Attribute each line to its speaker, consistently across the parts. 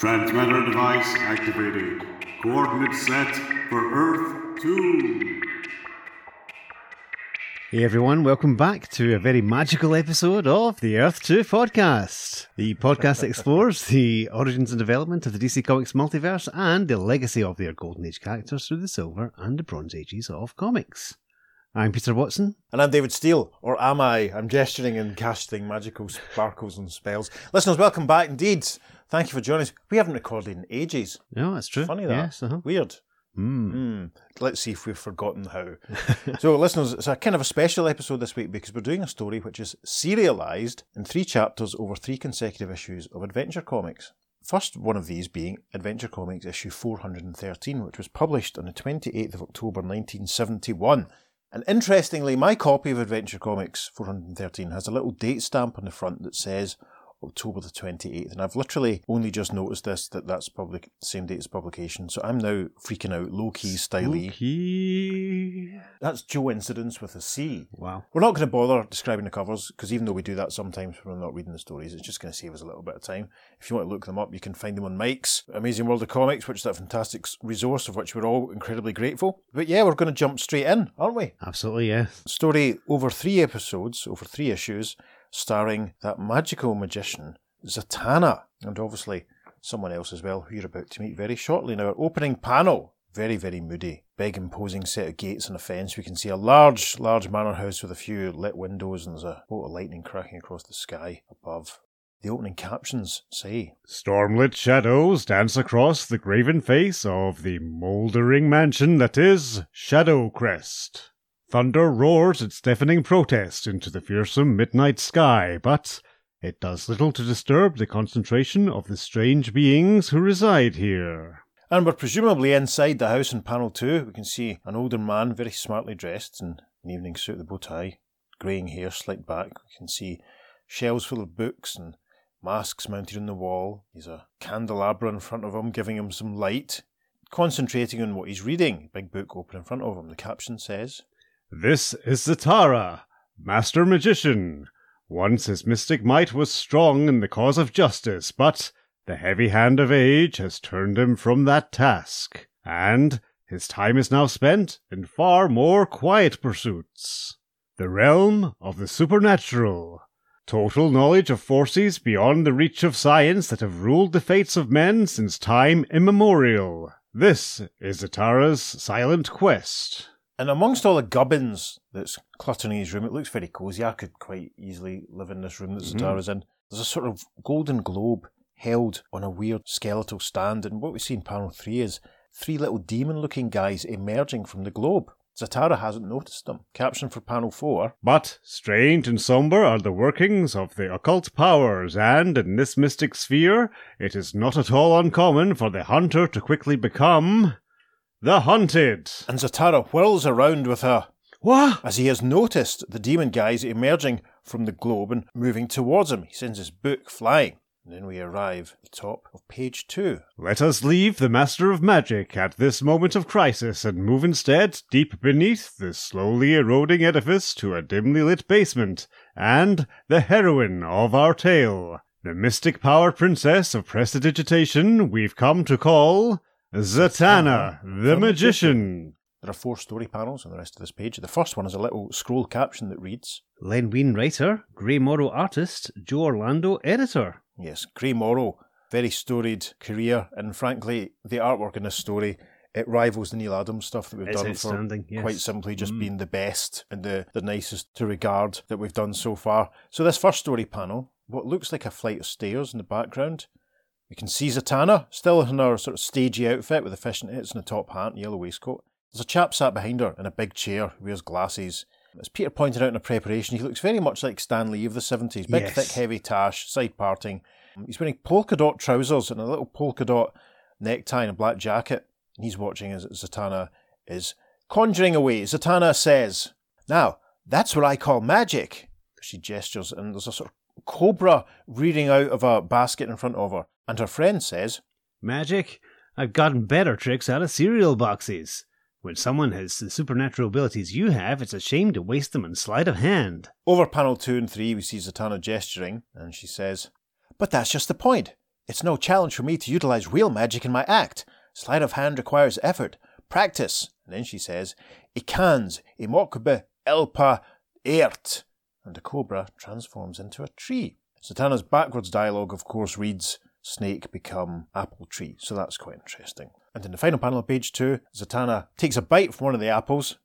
Speaker 1: Transmitter device activated. Coordinates set for Earth 2.
Speaker 2: Hey everyone, welcome back to a very magical episode of the Earth 2 podcast. The podcast explores the origins and development of the DC Comics multiverse and the legacy of their Golden Age characters through the Silver and the Bronze Ages of comics. I'm Peter Watson.
Speaker 3: And I'm David Steele, or am I? I'm gesturing and casting magical sparkles and spells. Listeners, welcome back indeed. Thank you for joining us. We haven't recorded in ages.
Speaker 2: No, that's true.
Speaker 3: Funny that.
Speaker 2: Yes, uh-huh.
Speaker 3: Weird.
Speaker 2: Mm.
Speaker 3: Mm. Let's see if we've forgotten how. so, listeners, it's a kind of a special episode this week because we're doing a story which is serialized in three chapters over three consecutive issues of Adventure Comics. First one of these being Adventure Comics issue 413, which was published on the 28th of October 1971. And interestingly, my copy of Adventure Comics 413 has a little date stamp on the front that says October the 28th. And I've literally only just noticed this, that that's probably same date as publication. So I'm now freaking out, low key, styly.
Speaker 2: Okay.
Speaker 3: That's Joe Incidents with a C.
Speaker 2: Wow.
Speaker 3: We're not going to bother describing the covers because even though we do that sometimes when we're not reading the stories, it's just going to save us a little bit of time. If you want to look them up, you can find them on Mike's Amazing World of Comics, which is that fantastic resource of which we're all incredibly grateful. But yeah, we're going to jump straight in, aren't we?
Speaker 2: Absolutely, yes.
Speaker 3: Story over three episodes, over three issues, starring that magical magician, Zatanna, and obviously someone else as well, who you're about to meet very shortly. Now, our opening panel, very, very moody. Big, imposing set of gates and a fence. We can see a large, large manor house with a few lit windows, and there's a bolt of lightning cracking across the sky above. The opening captions say,
Speaker 4: Stormlit shadows dance across the graven face of the mouldering mansion that is Shadowcrest. Thunder roars its deafening protest into the fearsome midnight sky, but it does little to disturb the concentration of the strange beings who reside here.
Speaker 3: And we're presumably inside the house in panel two. We can see an older man, very smartly dressed in an evening suit with a bow tie, greying hair slicked back. We can see shelves full of books and masks mounted on the wall. There's a candelabra in front of him, giving him some light. Concentrating on what he's reading. Big book open in front of him. The caption says,
Speaker 4: This is Zatara, Master Magician. Once his mystic might was strong in the cause of justice, but the heavy hand of age has turned him from that task, and his time is now spent in far more quiet pursuits. The realm of the supernatural. Total knowledge of forces beyond the reach of science that have ruled the fates of men since time immemorial. This is Zatara's silent quest.
Speaker 3: And amongst all the gubbins that's cluttering his room, it looks very cosy. I could quite easily live in this room that mm-hmm. Zatara's in. There's a sort of golden globe held on a weird skeletal stand, and what we see in panel three is three little demon looking guys emerging from the globe. Zatara hasn't noticed them. Caption for panel four
Speaker 4: But strange and somber are the workings of the occult powers, and in this mystic sphere, it is not at all uncommon for the hunter to quickly become the hunted.
Speaker 3: And Zatara whirls around with her
Speaker 4: What?
Speaker 3: as he has noticed the demon guys emerging from the globe and moving towards him. He sends his book flying. And then we arrive at the top of page two.
Speaker 4: Let us leave the Master of Magic at this moment of crisis and move instead deep beneath the slowly eroding edifice to a dimly lit basement, and the heroine of our tale, the mystic power princess of prestidigitation we've come to call Zatanna, the magician.
Speaker 3: There are four story panels on the rest of this page. The first one is a little scroll caption that reads
Speaker 2: Len Wein writer, Gray Morrow artist, Joe Orlando editor.
Speaker 3: Yes, Gray Morrow, very storied career, and frankly, the artwork in this story it rivals the Neal Adams stuff that we've
Speaker 2: It's
Speaker 3: done for
Speaker 2: yes.
Speaker 3: quite simply just
Speaker 2: Mm.
Speaker 3: being the best and the, the nicest to regard that we've done so far. So this first story panel, what looks like a flight of stairs in the background, we can see Zatanna, still in her sort of stagey outfit with the hits and a top hat and yellow waistcoat. There's a chap sat behind her in a big chair who wears glasses. As Peter pointed out in a preparation, he looks very much like Stan Lee of the 70s. Big,
Speaker 2: Yes.
Speaker 3: thick, heavy tash, side parting. He's wearing polka dot trousers and a little polka dot necktie and a black jacket. And he's watching as Zatanna is conjuring away. Zatanna says, Now, that's what I call magic. She gestures, and there's a sort of cobra reading out of a basket in front of her. And her friend says,
Speaker 2: Magic? I've gotten better tricks out of cereal boxes. When someone has the supernatural abilities you have, it's a shame to waste them on sleight of hand.
Speaker 3: Over panel two and three, we see Zatanna gesturing, and she says, But that's just the point. It's no challenge for me to utilize real magic in my act. Sleight of hand requires effort, practice. And then she says, Ikans, imokbe elpa ert. And the cobra transforms into a tree. Zatanna's backwards dialogue, of course, reads, Snake become apple tree. So that's quite interesting. And in the final panel of page two, Zatanna takes a bite from one of the apples,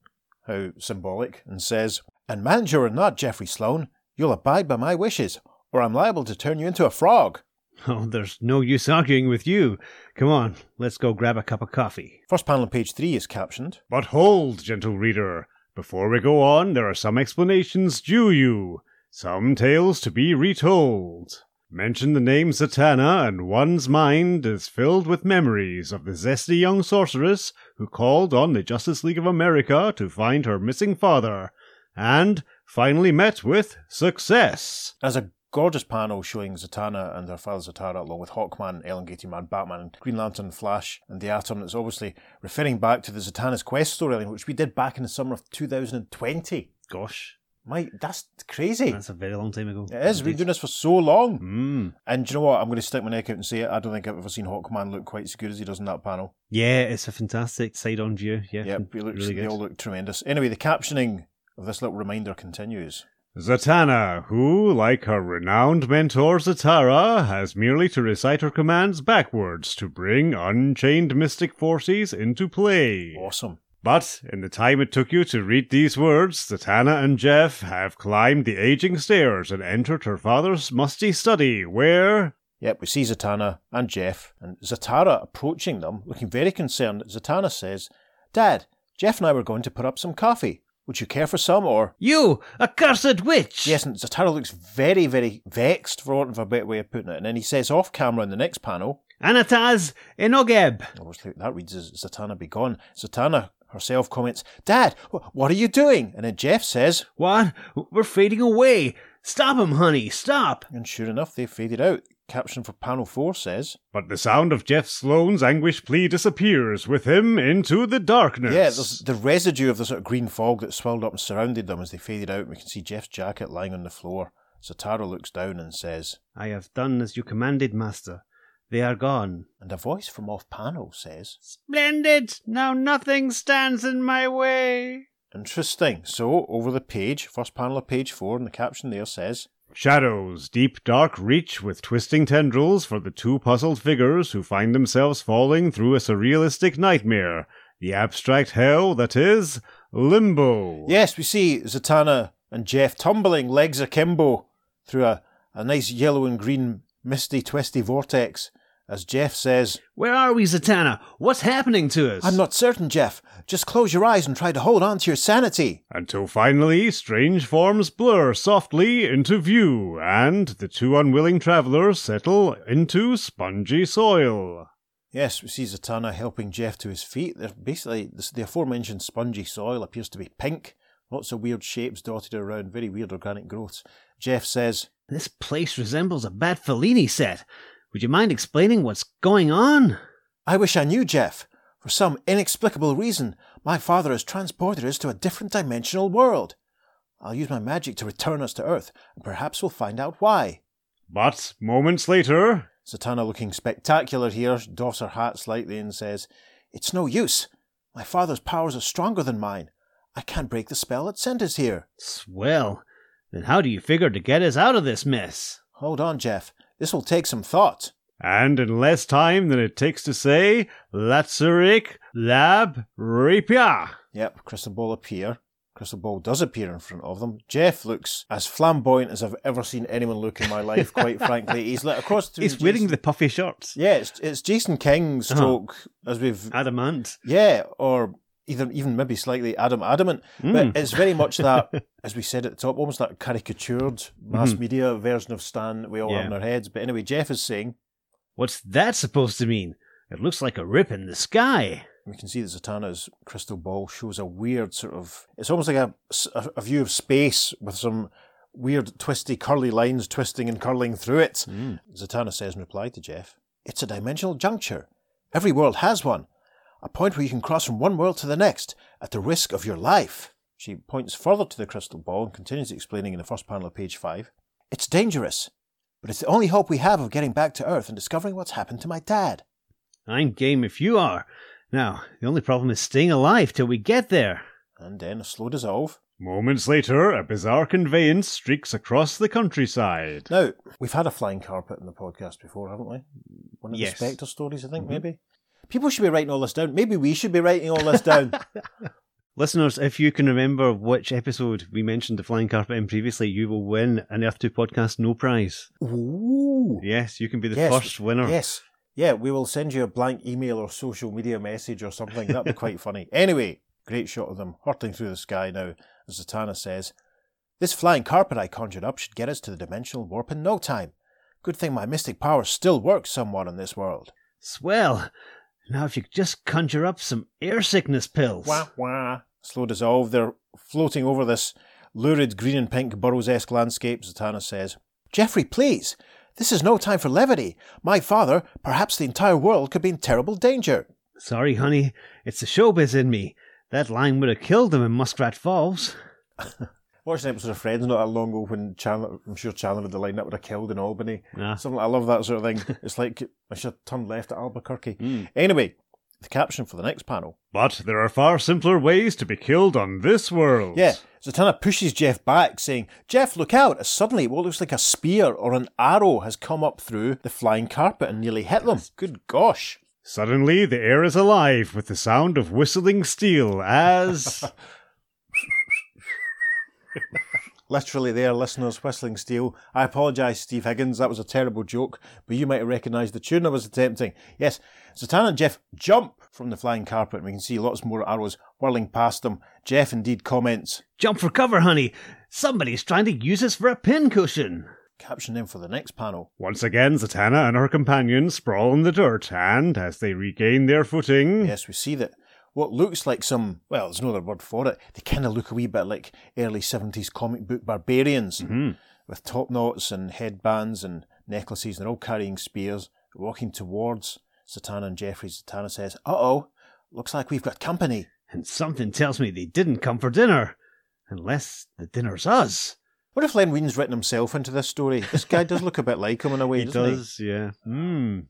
Speaker 3: how symbolic, and says, And manager or not, Geoffrey Sloane, you'll abide by my wishes, or I'm liable to turn you into a frog.
Speaker 4: Oh, there's no use arguing with you. Come on, let's go grab a cup of coffee.
Speaker 3: First panel on page three is captioned.
Speaker 5: But hold, gentle reader. Before we go on, there are some explanations due you, some tales to be retold. Mention the name Zatanna, and one's mind is filled with memories of the zesty young sorceress who called on the Justice League of America to find her missing father, and finally met with success.
Speaker 3: As a gorgeous panel showing Zatanna and her father Zatara, along with Hawkman, Elongated Man, Batman, Green Lantern, Flash, and the Atom. It's obviously referring back to the Zatanna's Quest storyline, which we did back in the summer of 2020.
Speaker 4: Gosh,
Speaker 3: Mike, that's crazy.
Speaker 4: that's a very long time ago.
Speaker 3: it is. We've been doing this for so long.
Speaker 4: Mm.
Speaker 3: And do you know what? I'm going to stick my neck out and say it. I don't think I've ever seen Hawkman look quite as good as he does in that panel.
Speaker 4: Yeah, it's a fantastic side-on view. Yeah,
Speaker 3: Yep, he looks,
Speaker 4: really
Speaker 3: they all look tremendous. Anyway, the captioning of this little reminder continues.
Speaker 5: Zatanna, who, like her renowned mentor Zatara, has merely to recite her commands backwards to bring unchained mystic forces into play.
Speaker 3: Awesome.
Speaker 5: But in the time it took you to read these words, Zatanna and Jeff have climbed the aging stairs and entered her father's musty study, where
Speaker 3: Yep, we see Zatanna and Jeff, and Zatara approaching them, looking very concerned. Zatanna says, Dad, Jeff and I were going to put up some coffee. Would you care for some, or.
Speaker 4: You accursed witch!
Speaker 3: Yes, and Zatara looks very, very vexed, for want of a better way of putting it. And then he says off camera in the next panel,
Speaker 4: Anataz Enogeb.
Speaker 3: obviously that reads as Zatanna be gone. Zatanna herself comments, Dad, what are you doing? And then Jeff says,
Speaker 4: What? We're fading away. Stop him, honey. Stop.
Speaker 3: and sure enough, they faded out. Caption for panel four says,
Speaker 5: but the sound of Jeff Sloane's anguish plea disappears with him into the darkness.
Speaker 3: Yeah, there's the residue of the sort of green fog that swelled up and surrounded them as they faded out. We can see Jeff's jacket lying on the floor. Zatara looks down and says,
Speaker 4: I have done as you commanded, master. They are gone.
Speaker 3: and a voice from off panel says,
Speaker 4: Splendid! Now nothing stands in my way.
Speaker 3: Interesting. So, over the page, first panel of page four, and the caption there says,
Speaker 5: Shadows, deep dark reach with twisting tendrils for the two puzzled figures who find themselves falling through a surrealistic nightmare, the abstract hell that is Limbo.
Speaker 3: Yes, we see Zatanna and Jeff tumbling legs akimbo through a, a nice yellow and green misty twisty vortex. As Jeff says,
Speaker 4: Where are we, Zatanna? What's happening to us?
Speaker 3: I'm not certain, Jeff. Just close your eyes and try to hold on to your sanity.
Speaker 5: Until finally, strange forms blur softly into view, and the two unwilling travelers settle into spongy soil.
Speaker 3: Yes, we see Zatanna helping Jeff to his feet. They're basically, this- the aforementioned spongy soil appears to be pink. Lots of weird shapes dotted around, very weird organic growths. Jeff says,
Speaker 4: This place resembles a bad Fellini set. Would you mind explaining what's going on?
Speaker 3: I wish I knew, Jeff. For some inexplicable reason, my father has transported us to a different dimensional world. I'll use my magic to return us to Earth, and perhaps we'll find out why.
Speaker 5: But moments later,
Speaker 3: Zatanna, looking spectacular here, doffs her hat slightly and says, It's no use. My father's powers are stronger than mine. I can't break the spell that sent us here.
Speaker 4: Swell. Then how do you figure to get us out of this mess?
Speaker 3: Hold on, Jeff. This will take some thought.
Speaker 5: and in less time than it takes to say, Latsuric Lab Rapia.
Speaker 3: Yep, Crystal Ball appear. Crystal Ball does appear in front of them. Jeff looks as flamboyant as I've ever seen anyone look in my life, quite frankly. He's like across to
Speaker 4: He's wearing the puffy shirts.
Speaker 3: Yeah, it's, it's Jason King
Speaker 4: Uh-huh.
Speaker 3: stroke, as we've.
Speaker 4: Adamant.
Speaker 3: Yeah, or either even maybe slightly Adam Adamant.
Speaker 4: Hmm.
Speaker 3: But it's very much that, as we said at the top, almost that caricatured mass media version of Stan we all have
Speaker 4: Mm-hmm.
Speaker 3: In our heads. But anyway, Jeff is saying,
Speaker 4: What's that supposed to mean? It looks like a rip in the sky.
Speaker 3: we can see that Zatanna's crystal ball shows a weird sort of. It's almost like a, a, a view of space with some weird twisty curly lines twisting and curling through it. Zatanna says in reply to Jeff, It's a dimensional juncture. Every world has one. A point where you can cross from one world to the next at the risk of your life. She points further to the crystal ball and continues explaining in the first panel of page five. It's dangerous, but it's the only hope we have of getting back to Earth and discovering what's happened to my dad.
Speaker 4: I'm game if you are. Now, the only problem is staying alive till we get there.
Speaker 3: And then a slow dissolve.
Speaker 5: Moments later, a bizarre conveyance streaks across the countryside.
Speaker 3: Now, we've had a flying carpet in the podcast before, haven't we? One of
Speaker 4: Yes.
Speaker 3: the Spectre stories, I think,
Speaker 4: Mhm.
Speaker 3: maybe. People should be writing all this down. Maybe we should be writing all this down.
Speaker 4: Listeners, if you can remember which episode we mentioned the flying carpet in previously, you will win an Earth 2 podcast no prize.
Speaker 3: Ooh.
Speaker 4: Yes, you can be the
Speaker 3: Yes,
Speaker 4: first winner.
Speaker 3: Yes. Yeah, we will send you a blank email or social media message or something. That'd be quite funny. Anyway, great shot of them hurtling through the sky now, as Zatanna says. This flying carpet I conjured up should get us to the dimensional warp in no time. Good thing my mystic powers still work somewhat in this world.
Speaker 4: Swell. Now, if you could just conjure up some air sickness pills.
Speaker 3: Wah wah. Slow dissolve. They're floating over this lurid green and pink Burroughs esque landscape, Zatanna says. Geoffrey, please. This is no time for levity. My father, perhaps the entire world, could be in terrible danger.
Speaker 4: Sorry, honey. It's the showbiz in me. That line would have killed them in Muskrat Falls.
Speaker 3: Watched an episode of Friends not that long ago when Chandler, I'm sure Chandler had the line that would have killed in Albany.
Speaker 4: Ah.
Speaker 3: Something I love that sort of thing. it's like I should have turned left at Albuquerque.
Speaker 4: Mm.
Speaker 3: Anyway, the caption for the next panel.
Speaker 5: But there are far simpler ways to be killed on this world.
Speaker 3: Yeah, Zatanna pushes Jeff back, saying, Jeff, look out, as suddenly what looks like a spear or an arrow has come up through the flying carpet and nearly hit them. Good gosh.
Speaker 5: Suddenly, the air is alive with the sound of whistling steel as.
Speaker 3: Literally there, listeners, whistling steel. I apologise, Steve Higgins, that was a terrible joke, but you might have recognised the tune I was attempting. Yes, Zatanna and Jeff jump from the flying carpet, and we can see lots more arrows whirling past them. Jeff indeed comments,
Speaker 4: Jump for cover, honey. Somebody's trying to use us for a pincushion.
Speaker 3: caption them for the next panel.
Speaker 5: Once again, Zatanna and her companions sprawl in the dirt, and as they regain their footing,
Speaker 3: Yes, we see that what looks like some, well, there's no other word for it, they kind of look a wee bit like early 70s comic book barbarians
Speaker 5: Mhm.
Speaker 3: with top knots and headbands and necklaces, and they're all carrying spears, walking towards Zatanna and Jeffrey. Zatanna says, Uh oh, looks like we've got company.
Speaker 4: And something tells me they didn't come for dinner. Unless the dinner's us.
Speaker 3: What if Len Wein's written himself into this story? This guy does look a bit like him in a way,
Speaker 4: He does, yeah. Hmm.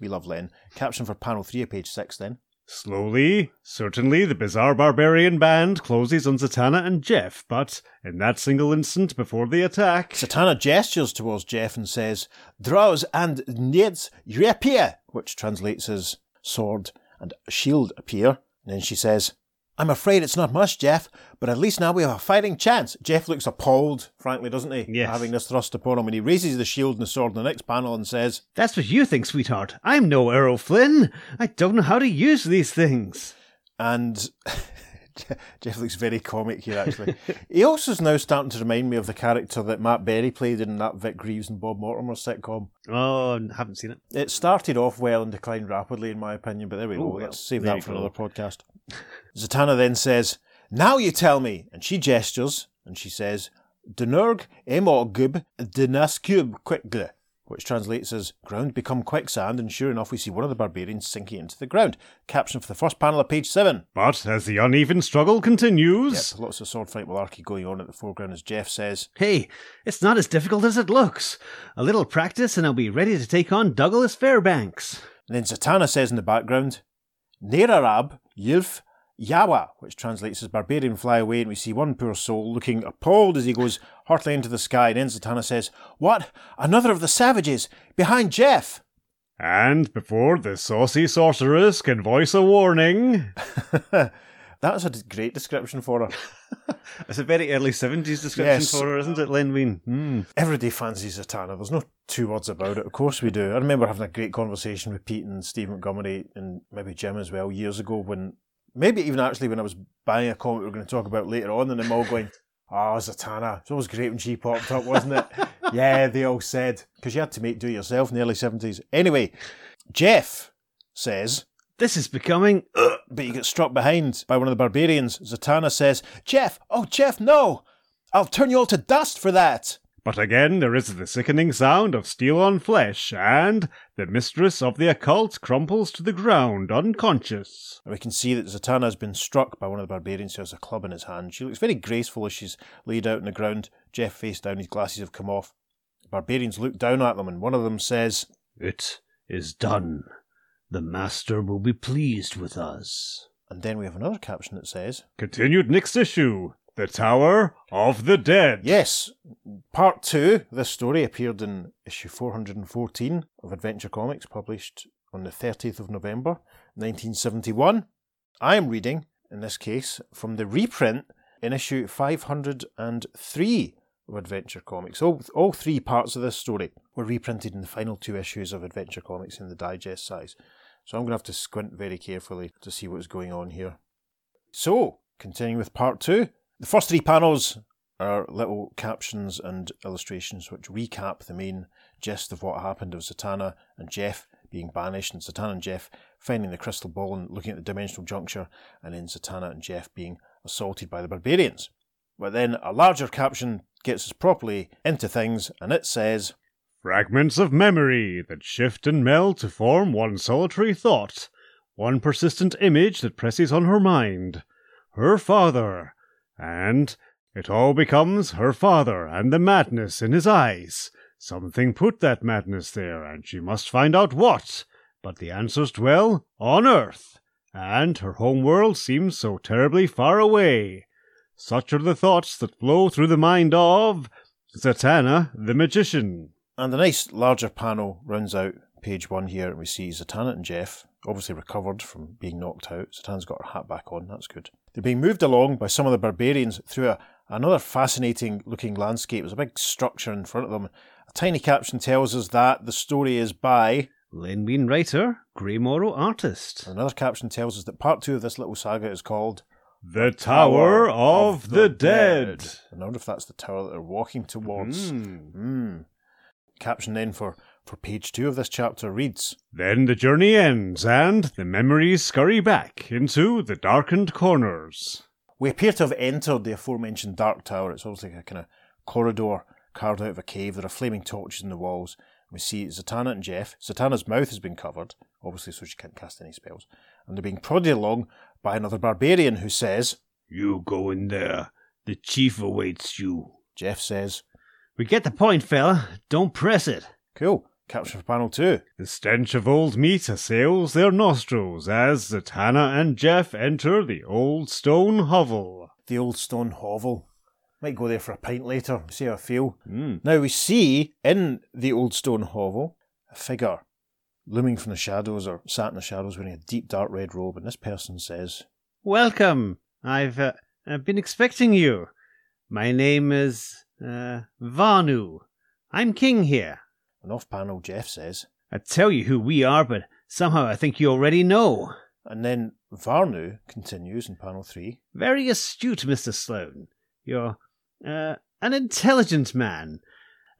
Speaker 3: We love Len. Caption for panel three of page six then.
Speaker 5: Slowly, certainly, the bizarre barbarian band closes on Zatanna and Jeff, but in that single instant before the attack,
Speaker 3: Zatanna gestures towards Jeff and says, Draws and Neds reappear, which translates as sword and shield appear. And then she says, I'm afraid it's not much, Jeff, but at least now we have a fighting chance. Jeff looks appalled, frankly, doesn't he?
Speaker 4: Yes.
Speaker 3: Having this thrust upon him, and he raises the shield and the sword in the next panel and says,
Speaker 4: That's what you think, sweetheart. I'm no Errol Flynn. I don't know how to use these things.
Speaker 3: and Jeff looks very comic here, actually. he also is now starting to remind me of the character that Matt Berry played in that Vic Reeves and Bob Mortimer sitcom.
Speaker 4: Oh, haven't seen it.
Speaker 3: It started off well and declined rapidly, in my opinion, but there we go.
Speaker 4: Oh, well,
Speaker 3: Let's save that for
Speaker 4: go.
Speaker 3: another podcast. Zatanna then says, Now you tell me. And she gestures and she says, Denurg emogub denaskub quickly, which translates as ground become quicksand. And sure enough, we see one of the barbarians sinking into the ground. Caption for the first panel of page seven.
Speaker 5: but as the uneven struggle continues,
Speaker 3: Yep, lots of sword fight malarkey going on at the foreground as Jeff says,
Speaker 4: Hey, it's not as difficult as it looks. A little practice and I'll be ready to take on Douglas Fairbanks.
Speaker 3: And then Zatanna says in the background, Nerarab Yilf Yawa, which translates as barbarian fly away, and we see one poor soul looking appalled as he goes hurtling into the sky. And then Zatanna says, What? Another of the savages! Behind Jeff!
Speaker 5: and before the saucy sorceress can voice a warning,
Speaker 3: That's a great description for her.
Speaker 4: It's a very early 70s description
Speaker 3: Yes.
Speaker 4: for her, isn't it, Len Wein? Hmm.
Speaker 3: Everybody fancies Zatanna. There's no two words about it. Of course we do. I remember having a great conversation with Pete and Steve Montgomery and maybe Jim as well years ago when, maybe even actually when I was buying a comic we we're going to talk about later on and them all going, ah, oh, Zatanna. It's always great when she popped up, wasn't it? yeah, they all said. Because you had to make do it yourself in the early 70s. Anyway, Jeff says,
Speaker 4: This is becoming.
Speaker 3: but you get struck behind by one of the barbarians. Zatanna says, Jeff, oh, Jeff, no! I'll turn you all to dust for that!
Speaker 5: But again there is the sickening sound of steel on flesh, and the mistress of the occult crumples to the ground unconscious.
Speaker 3: And we can see that Zatanna has been struck by one of the barbarians who has a club in his hand. She looks very graceful as she's laid out on the ground. Jeff face down, his glasses have come off. The barbarians look down at them, and one of them says,
Speaker 5: It is done. The Master will be pleased with us.
Speaker 3: and then we have another caption that says,
Speaker 5: Continued next issue The Tower of the Dead.
Speaker 3: Yes, part two this story appeared in issue 414 of Adventure Comics, published on the 30th of November 1971. I am reading, in this case, from the reprint in issue 503 of Adventure Comics. All, all three parts of this story were reprinted in the final two issues of Adventure Comics in the digest size. So I'm going to have to squint very carefully to see what's going on here. So, continuing with part two, the first three panels are little captions and illustrations which recap the main gist of what happened of Zatanna and Jeff being banished, and Zatanna and Jeff finding the crystal ball and looking at the dimensional juncture, and then Zatanna and Jeff being assaulted by the barbarians. But then a larger caption gets us properly into things, and it says,
Speaker 5: Fragments of memory that shift and meld to form one solitary thought, one persistent image that presses on her mind. Her father. And it all becomes her father and the madness in his eyes. Something put that madness there, and she must find out what. But the answers dwell on earth, and her home world seems so terribly far away. Such are the thoughts that flow through the mind of Zatanna the magician.
Speaker 3: And the nice larger panel runs out page one here, and we see Zatanna and Jeff, obviously recovered from being knocked out. Zatanna's got her hat back on, that's good. They're being moved along by some of the barbarians through a, another fascinating looking landscape. There's a big structure in front of them. A tiny caption tells us that the story is by.
Speaker 4: Len Wein writer, Gray Morrow artist.
Speaker 3: Another caption tells us that part two of this little saga is called
Speaker 5: The Tower of the Dead.
Speaker 3: I wonder if that's the tower that they're walking towards.
Speaker 5: Hmm.
Speaker 3: Hmm. Caption then for, for page two of this chapter reads
Speaker 5: Then the journey ends, and the memories scurry back into the darkened corners.
Speaker 3: We appear to have entered the aforementioned Dark Tower. It's almost like a kind of corridor carved out of a cave. There are flaming torches in the walls. We see Zatanna and Jeff. Zatanna's mouth has been covered, obviously, so she can't cast any spells. And they're being prodded along by another barbarian who says,
Speaker 5: You go in there. The chief awaits you.
Speaker 3: Jeff says,
Speaker 4: We get the point, fella. Don't press it.
Speaker 3: Cool. Caption for panel two.
Speaker 5: The stench of old meat assails their nostrils as Zatanna and Jeff enter the old stone hovel.
Speaker 3: The old stone hovel. Might go there for a pint later, see how I feel.
Speaker 5: Mm.
Speaker 3: Now we see in the old stone hovel a figure looming from the shadows or sat in the shadows wearing a deep dark red robe, and this person says,
Speaker 4: Welcome. I've, uh, I've been expecting you. My name is uh, Varnu. I'm king here.
Speaker 3: And off panel Jeff says,
Speaker 4: I tell you who we are, but somehow I think you already know.
Speaker 3: and then Varnu continues in panel three.
Speaker 4: Very astute, Mr. Sloane. You're uh, an intelligent man.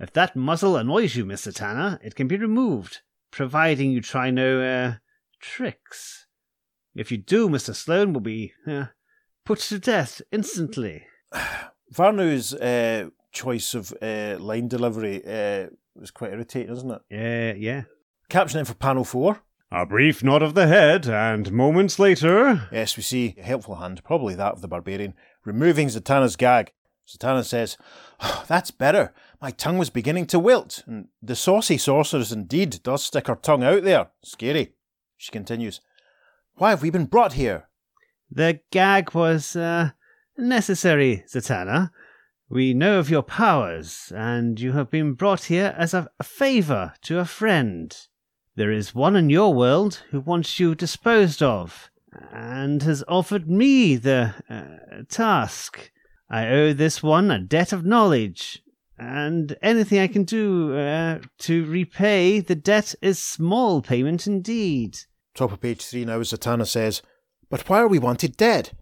Speaker 4: If that muzzle annoys you, Mr. Tanner, it can be removed, providing you try no uh, tricks. If you do, Mr. Sloane will be uh, put to death instantly.
Speaker 3: Varnu's uh, choice of uh, line delivery uh, was quite irritating, isn't it?
Speaker 4: Yeah,
Speaker 3: yeah. Captioning for panel four.
Speaker 5: A brief nod of the head, and moments later,
Speaker 3: Yes, we see a helpful hand, probably that of the barbarian, removing Zatanna's gag. Zatanna says, "Oh, That's better. My tongue was beginning to wilt, and the saucy sorceress indeed does stick her tongue out there. Scary. She continues, Why have we been brought here?
Speaker 4: The gag was uh, necessary, Zatanna. We know of your powers, and you have been brought here as a, favour to a friend. There is one in your world who wants you disposed of, and has offered me the uh, task. I owe this one a debt of knowledge, and anything I can do uh, to repay the debt is small payment indeed.
Speaker 3: Top of page three now, Zatanna says, But why are we wanted dead?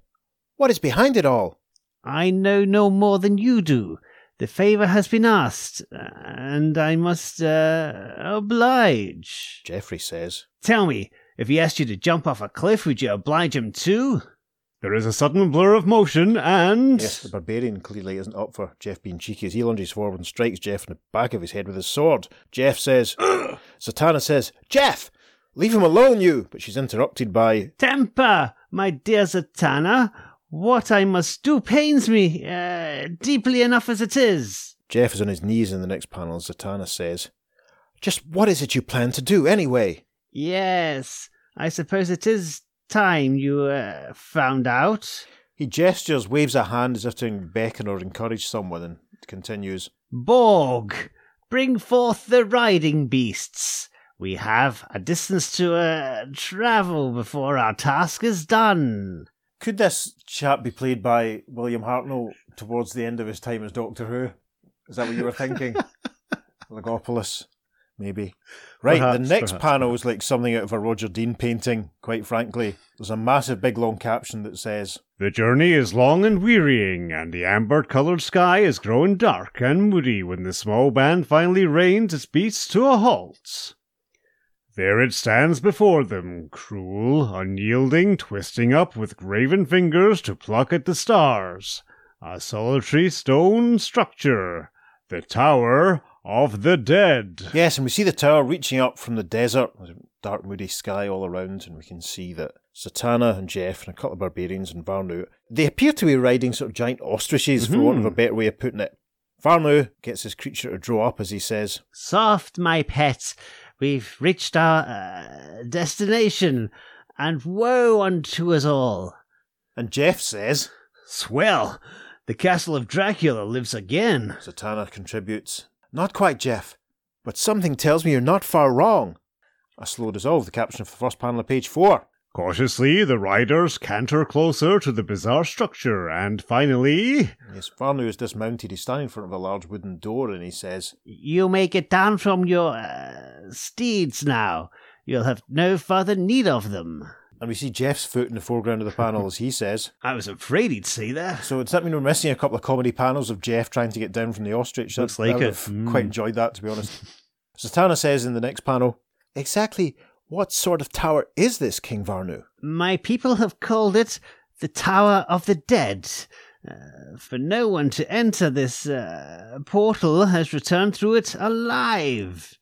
Speaker 3: What is behind it all?
Speaker 4: I know no more than you do. The favour has been asked, and I must uh, oblige.
Speaker 3: Geoffrey says,
Speaker 4: Tell me, if he asked you to jump off a cliff, would you oblige him too?
Speaker 5: there is a sudden blur of motion, and
Speaker 3: Yes, the barbarian clearly isn't up for Jeff being cheeky as he lunges forward and strikes Jeff in the back of his head with his sword. Jeff says, Zatanna says, Jeff, leave him alone, you! But she's interrupted by,
Speaker 4: Temper, my dear Zatanna. What I must do pains me uh, deeply enough as it is.
Speaker 3: Jeff is on his knees in the next panel. Zatanna says, Just what is it you plan to do anyway?
Speaker 4: Yes, I suppose it is time you uh, found out.
Speaker 3: He gestures, waves a hand as if to beckon or encourage someone, and continues,
Speaker 4: Borg, bring forth the riding beasts. We have a distance to uh, travel before our task is done.
Speaker 3: Could this chap be played by William Hartnell towards the end of his time as Doctor Who? Is that what you were thinking? Logopolis, maybe. Right,
Speaker 4: Perhaps,
Speaker 3: the next
Speaker 4: perhaps,
Speaker 3: panel is like something out of a Roger Dean painting, quite frankly. There's a massive big long caption that says,
Speaker 5: The journey is long and wearying, and the amber coloured sky is growing dark and moody when the small band finally reins its beats to a halt. There it stands before them, cruel, unyielding, twisting up with graven fingers to pluck at the stars. A solitary stone structure, the Tower of the Dead.
Speaker 3: Yes, and we see the tower reaching up from the desert. There's a dark, moody sky all around, and we can see that Zatanna and Jeff and a couple of barbarians and Varnu, they appear to be riding sort of giant ostriches, for want of a hmm. better way of putting it. Varnu gets his creature to draw up as he says,
Speaker 4: Soft, my pet. We've reached our uh, destination, and woe unto us all.
Speaker 3: and Jeff says,
Speaker 4: Swell, the castle of Dracula lives again.
Speaker 3: Zatanna contributes, Not quite, Jeff, but something tells me you're not far wrong. A slow dissolve, the caption of the first panel of page four.
Speaker 5: Cautiously, the riders canter closer to the bizarre structure, and finally.
Speaker 3: Yes, Varnu is dismounted. He's standing in front of a large wooden door and he says,
Speaker 4: You may get down from your uh, steeds now. You'll have no further need of them.
Speaker 3: and we see Jeff's foot in the foreground of the panel as he says,
Speaker 4: I was afraid he'd say that.
Speaker 3: So does that mean we're missing a couple of comedy panels of Jeff trying to get down from the ostrich?
Speaker 4: Looks
Speaker 3: I-
Speaker 4: like
Speaker 3: I would
Speaker 4: it.
Speaker 3: have
Speaker 4: Mm.
Speaker 3: Quite enjoyed that, to be honest. Zatanna says in the next panel, Exactly what sort of tower is this, King Varnu?
Speaker 4: My people have called it the Tower of the Dead. Uh, for no one to enter this uh, portal has returned through it alive.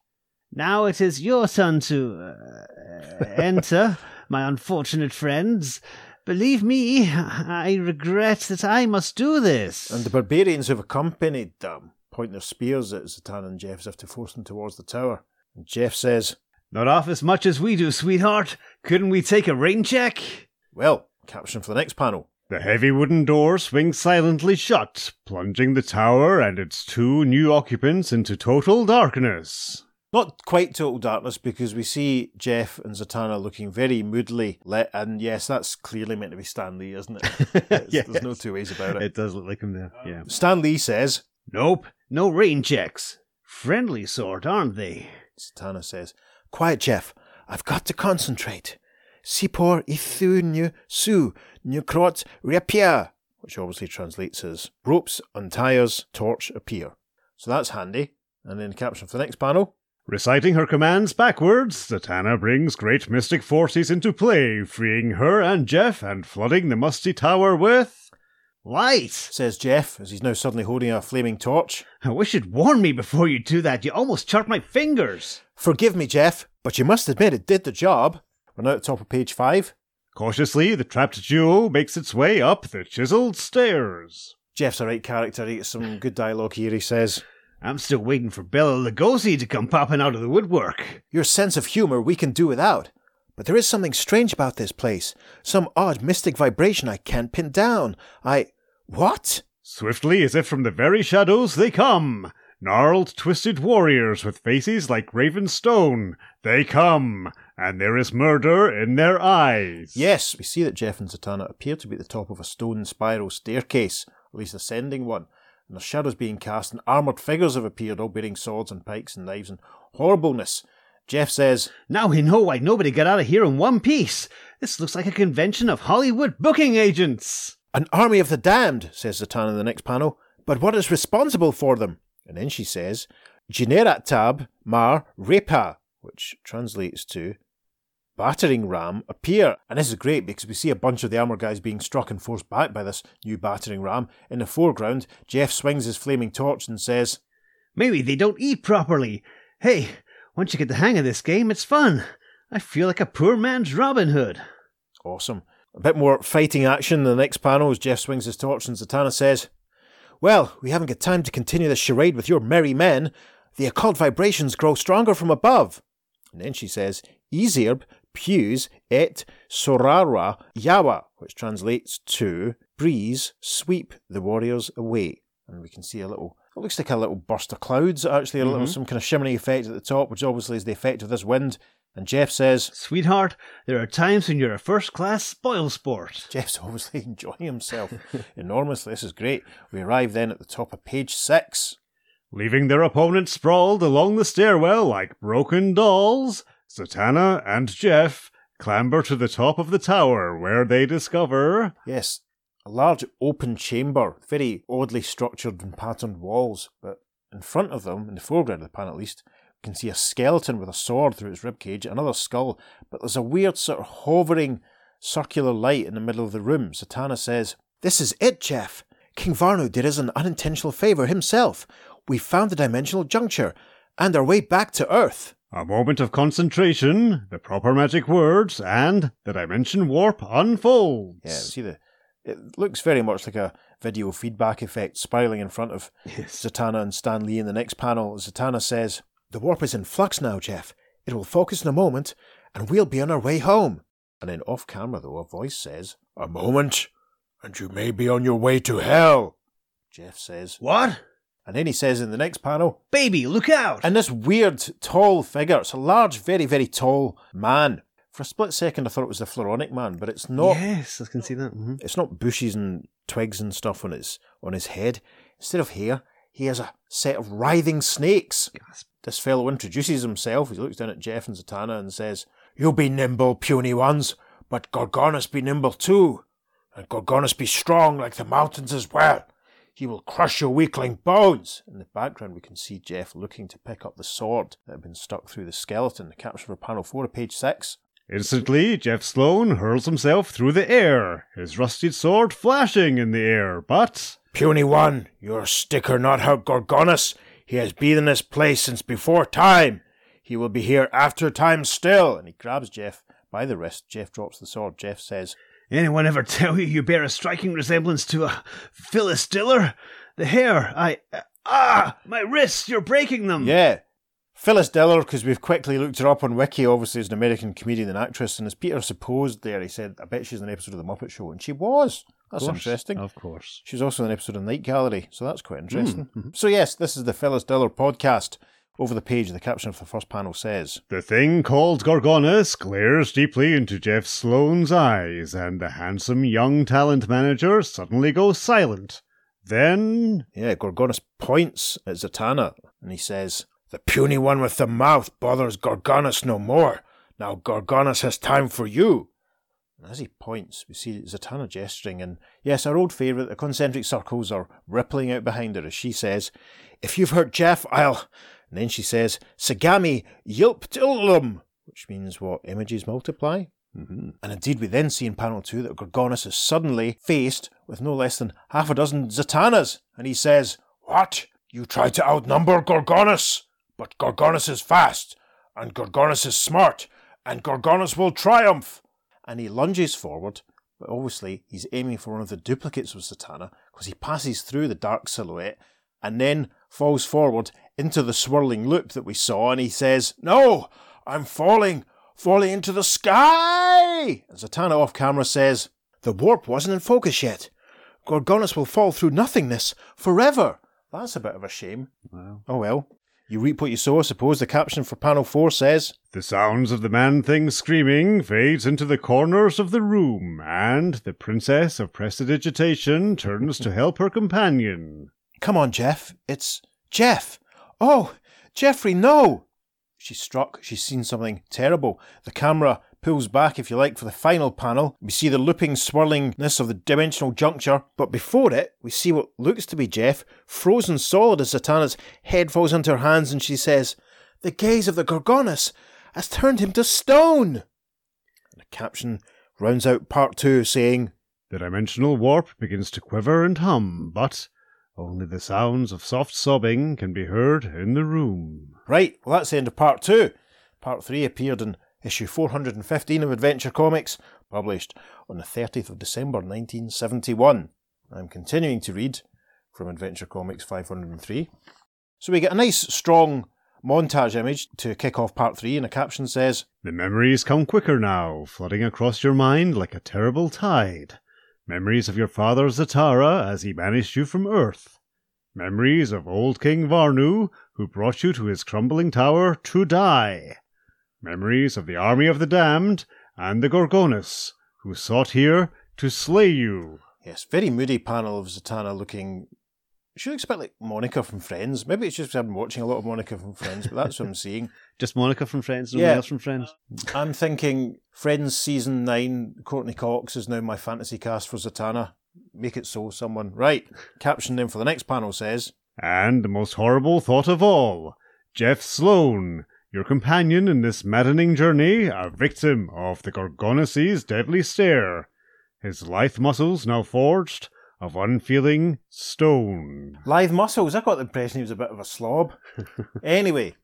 Speaker 4: Now it is your turn to uh, enter, my unfortunate friends. Believe me, I regret that I must do this.
Speaker 3: And the barbarians who've accompanied them point their spears at Zatanna and Jeff as if to force them towards the tower. And Jeff says,
Speaker 4: Not off as much as we do, sweetheart. Couldn't we take a rain check?
Speaker 3: Well, caption for the next panel.
Speaker 5: The heavy wooden door swings silently shut, plunging the tower and its two new occupants into total darkness.
Speaker 3: Not quite total darkness because we see Jeff and Zatanna looking very moodily lit, and yes, that's clearly meant to be Stan Lee, isn't it? There's,
Speaker 4: Yes.
Speaker 3: there's no two ways about it.
Speaker 4: It does look like him there, yeah.
Speaker 3: Um, Stan Lee says,
Speaker 4: Nope, no rain checks. Friendly sort, aren't they?
Speaker 3: Zatanna says, Quiet, Jeff. I've got to concentrate. Sipor ithu nu su nu krot reappear, which obviously translates as ropes, untires, torch, appear. So that's handy. And then the caption for the next panel.
Speaker 5: Reciting her commands backwards, Zatanna brings great mystic forces into play, freeing her and Jeff and flooding the musty tower with.
Speaker 4: Light!
Speaker 3: Says Jeff, as he's now suddenly holding a flaming torch.
Speaker 4: I wish you'd warn me before you do that. You almost chopped my fingers.
Speaker 3: Forgive me, Jeff, but you must admit it did the job. We're now at the top of page five.
Speaker 5: Cautiously, the trapped duo makes its way up the chiseled stairs.
Speaker 3: Jeff's a right character. He gets some good dialogue here. He says,
Speaker 4: I'm still waiting for Bela Lugosi to come popping out of the woodwork.
Speaker 3: Your sense of humour we can do without. But there is something strange about this place. Some odd mystic vibration I can't pin down. I. What?
Speaker 5: Swiftly, as if from the very shadows, they come. Gnarled, twisted warriors with faces like raven stone. They come, and there is murder in their eyes.
Speaker 3: Yes, we see that Jeff and Zatanna appear to be at the top of a stone spiral staircase, at least ascending one. And the shadows being cast, and armoured figures have appeared, all bearing swords and pikes and knives and horribleness. Jeff says,
Speaker 4: Now we know why nobody got out of here in one piece. This looks like a convention of Hollywood booking agents.
Speaker 3: An army of the damned, says Zatanna in the next panel. But what is responsible for them? And then she says, Generat tab mar repa, which translates to battering ram appear. And this is great because we see a bunch of the armor guys being struck and forced back by this new battering ram. In the foreground, Jeff swings his flaming torch and says,
Speaker 4: Maybe they don't eat properly. Hey, once you get the hang of this game, it's fun. I feel like a poor man's Robin Hood.
Speaker 3: Awesome. A bit more fighting action in the next panel as Jeff swings his torch and Zatanna says, Well, we haven't got time to continue this charade with your merry men. The occult vibrations grow stronger from above. And then she says, Easirb pews et sorara yawa, which translates to breeze, sweep the warriors away. And we can see a little, it looks like a little burst of clouds, actually, a little, mm-hmm. some kind of shimmering effect at the top, which obviously is the effect of this wind. And Jeff says,
Speaker 4: Sweetheart, there are times when you're a first class spoil sport.
Speaker 3: Jeff's obviously enjoying himself enormously. This is great. We arrive then at the top of page six.
Speaker 5: Leaving their opponents sprawled along the stairwell like broken dolls, Zatanna and Jeff clamber to the top of the tower where they discover.
Speaker 3: Yes, a large open chamber, very oddly structured and patterned walls, but in front of them, in the foreground of the pan at least, we can see a skeleton with a sword through its ribcage, another skull, but there's a weird sort of hovering circular light in the middle of the room. Zatanna says, This is it, Jeff. King Varnu did us an unintentional favour himself. We found the dimensional juncture and our way back to Earth.
Speaker 5: A moment of concentration, the proper magic words, and the dimension warp unfolds.
Speaker 3: Yeah, see the. It looks very much like a video feedback effect spiraling in front of Zatanna and Stan Lee in the next panel. Zatanna says, The warp is in flux now, Jeff. It will focus in a moment, and we'll be on our way home. And then off camera, though, a voice says, A moment, and you may be on your way to hell. Jeff says,
Speaker 4: What?
Speaker 3: and then he says in the next panel,
Speaker 4: Baby, look out!
Speaker 3: and this weird, tall figure, it's a large, very, very tall man. For a split second, I thought it was the Floronic man, but it's not.
Speaker 4: yes, I can see that. hmm
Speaker 3: It's not bushes and twigs and stuff on his on his head. Instead of hair, he has a set of writhing snakes. This fellow introduces himself. He looks down at Jeff and Zatanna and says, "You'll be nimble, puny ones, but Gorgonus be nimble too, and Gorgonus be strong like the mountains as well. He will crush your weakling bones." In the background, we can see Jeff looking to pick up the sword that had been stuck through the skeleton. The caption for panel four of page six.
Speaker 5: Instantly, Jeff Sloane hurls himself through the air, his rusted sword flashing in the air, but.
Speaker 3: Puny one, your sticker not out Gorgonus. He has been in this place since before time. He will be here after time still. And he grabs Jeff by the wrist. Jeff drops the sword. Jeff says,
Speaker 4: Anyone ever tell you you bear a striking resemblance to a Phyllis Diller? The hair, I. ah! My wrists, you're breaking them!
Speaker 3: Yeah. Phyllis Diller, because we've quickly looked her up on Wiki, obviously is an American comedian and actress, and as Peter supposed there, he said, I bet she's in an episode of The Muppet Show, and she was. That's
Speaker 4: course,
Speaker 3: interesting.
Speaker 4: Of course.
Speaker 3: She's also in an episode of Night Gallery, so that's quite hmm, interesting. Mhm. So yes, this is the Phyllis Diller podcast. Over the page, the caption of the first panel says,
Speaker 5: The thing called Gorgonus glares deeply into Jeff Sloane's eyes, and the handsome young talent manager suddenly goes silent. Then.
Speaker 3: Yeah, Gorgonus points at Zatanna and he says, The puny one with the mouth bothers Gorgonus no more. Now Gorgonus has time for you. And as he points, we see Zatanna gesturing, and yes, our old favourite, the concentric circles are rippling out behind her as she says, If you've hurt Jeff, I'll. And then she says, Sagami yilptilum, which means what? Images multiply? Mm-hmm. And indeed, we then see in panel two that Gorgonus is suddenly faced with no less than half a dozen Zatannas, and he says, What? You try to outnumber Gorgonus? But Gorgonus is fast, and Gorgonus is smart, and Gorgonus will triumph. And he lunges forward, but obviously he's aiming for one of the duplicates of Zatanna, because he passes through the dark silhouette and then falls forward into the swirling loop that we saw, and he says, No, I'm falling, falling into the sky! And Zatanna off camera says, The warp wasn't in focus yet. Gorgonus will fall through nothingness forever. That's a bit of a shame.
Speaker 4: Wow.
Speaker 3: Oh well. You reap what you sow, I suppose. The caption for panel four says,
Speaker 5: The sounds of the man thing screaming fades into the corners of the room, and the princess of prestidigitation turns to help her companion.
Speaker 3: Come on, Jeff. It's Jeff. Oh, Jeffrey, no! She's struck. She's seen something terrible. The camera pulls back, if you like, for the final panel. We see the looping swirlingness of the dimensional juncture, but before it, we see what looks to be Jeff, frozen solid as Zatanna's head falls into her hands, and she says, The gaze of the Gorgonus has turned him to stone! And the caption rounds out part two, saying,
Speaker 5: The dimensional warp begins to quiver and hum, but only the sounds of soft sobbing can be heard in the room.
Speaker 3: Right, well, that's the end of part two. Part three appeared in issue 415 of Adventure Comics, published on the 30th of December 1971. I'm continuing to read from Adventure Comics 503. So we get a nice, strong montage image to kick off part three, and a caption says,
Speaker 4: The memories come quicker now, flooding across your mind like a terrible tide. Memories of your father Zatara as he banished you from Earth. Memories of old King Varnu, who brought you to his crumbling tower to die. Memories of the army of the damned and the Gorgonus, who sought here to slay you.
Speaker 3: Yes, very moody panel of Zatanna looking. Should expect like Monica from Friends. Maybe it's just I've been watching a lot of Monica from Friends, but that's what I'm seeing.
Speaker 6: Just Monica from Friends, no
Speaker 3: Yeah.
Speaker 6: one else from Friends.
Speaker 3: I'm thinking Friends season nine, Courteney Cox is now my fantasy cast for Zatanna. Make it so, someone. Right. Caption then for the next panel says,
Speaker 4: And the most horrible thought of all, Jeff Sloane, your companion in this maddening journey, a victim of the Gorgonus's deadly stare. His lithe muscles now forged of unfeeling stone.
Speaker 3: Lithe muscles. I got the impression he was a bit of a slob. anyway,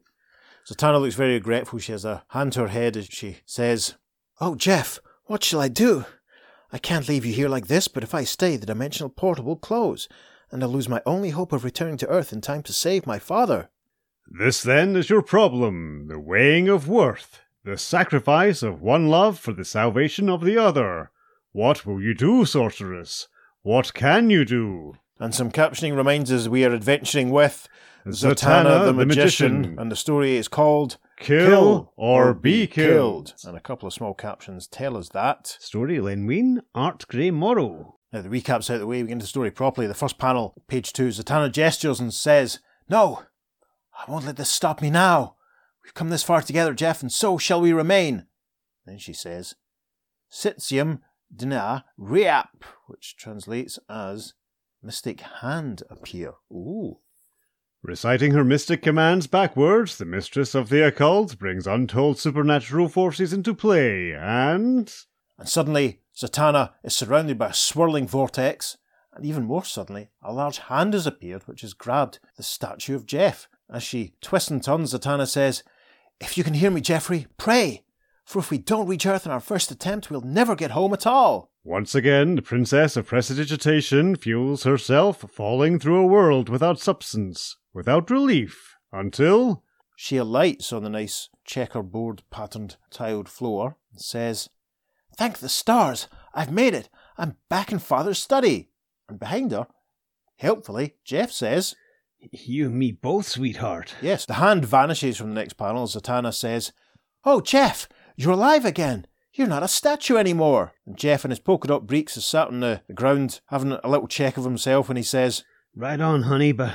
Speaker 3: Zatanna looks very regretful. She has a hand to her head as she says, Oh, Jeff, what shall I do? I can't leave you here like this, but if I stay, the dimensional portal will close, and I'll lose my only hope of returning to Earth in time to save my father.
Speaker 4: This then is your problem, the weighing of worth, the sacrifice of one love for the salvation of the other. What will you do, sorceress? What can you do?
Speaker 3: And some captioning reminds us we are adventuring with
Speaker 4: Zatanna
Speaker 3: the,
Speaker 4: the
Speaker 3: magician,
Speaker 4: Magician.
Speaker 3: and the story is called
Speaker 4: Kill, or be killed.
Speaker 3: And a couple of small captions tell us that.
Speaker 6: Story Len Wein, art Gray Morrow.
Speaker 3: Now, the recap's out of the way, we get into the story properly. The first panel, page two, Zatanna gestures and says, No, I won't let this stop me now. We've come this far together, Jeff, and so shall we remain. Then she says, Sitium dina reap, which translates as mystic hand appear. Ooh.
Speaker 4: Reciting her mystic commands backwards, the mistress of the occult brings untold supernatural forces into play, and.
Speaker 3: And suddenly, Zatanna is surrounded by a swirling vortex, and even more suddenly, a large hand has appeared which has grabbed the statue of Jeff. As she twists and turns, Zatanna says, If you can hear me, Geoffrey, pray, for if we don't reach Earth in our first attempt, we'll never get home at all.
Speaker 4: Once again, the Princess of Prestidigitation feels herself falling through a world without substance, without relief, until.
Speaker 3: She alights on the nice checkerboard patterned tiled floor and says, Thank the stars, I've made it. I'm back in Father's study. And behind her, helpfully, Jeff says,
Speaker 6: You and me both, sweetheart.
Speaker 3: Yes, the hand vanishes from the next panel. As Zatanna says, Oh, Jeff, you're alive again. You're not a statue anymore. And Jeff in his polka dot breeks is sat on the ground having a little check of himself and he says,
Speaker 6: Right on, honey, but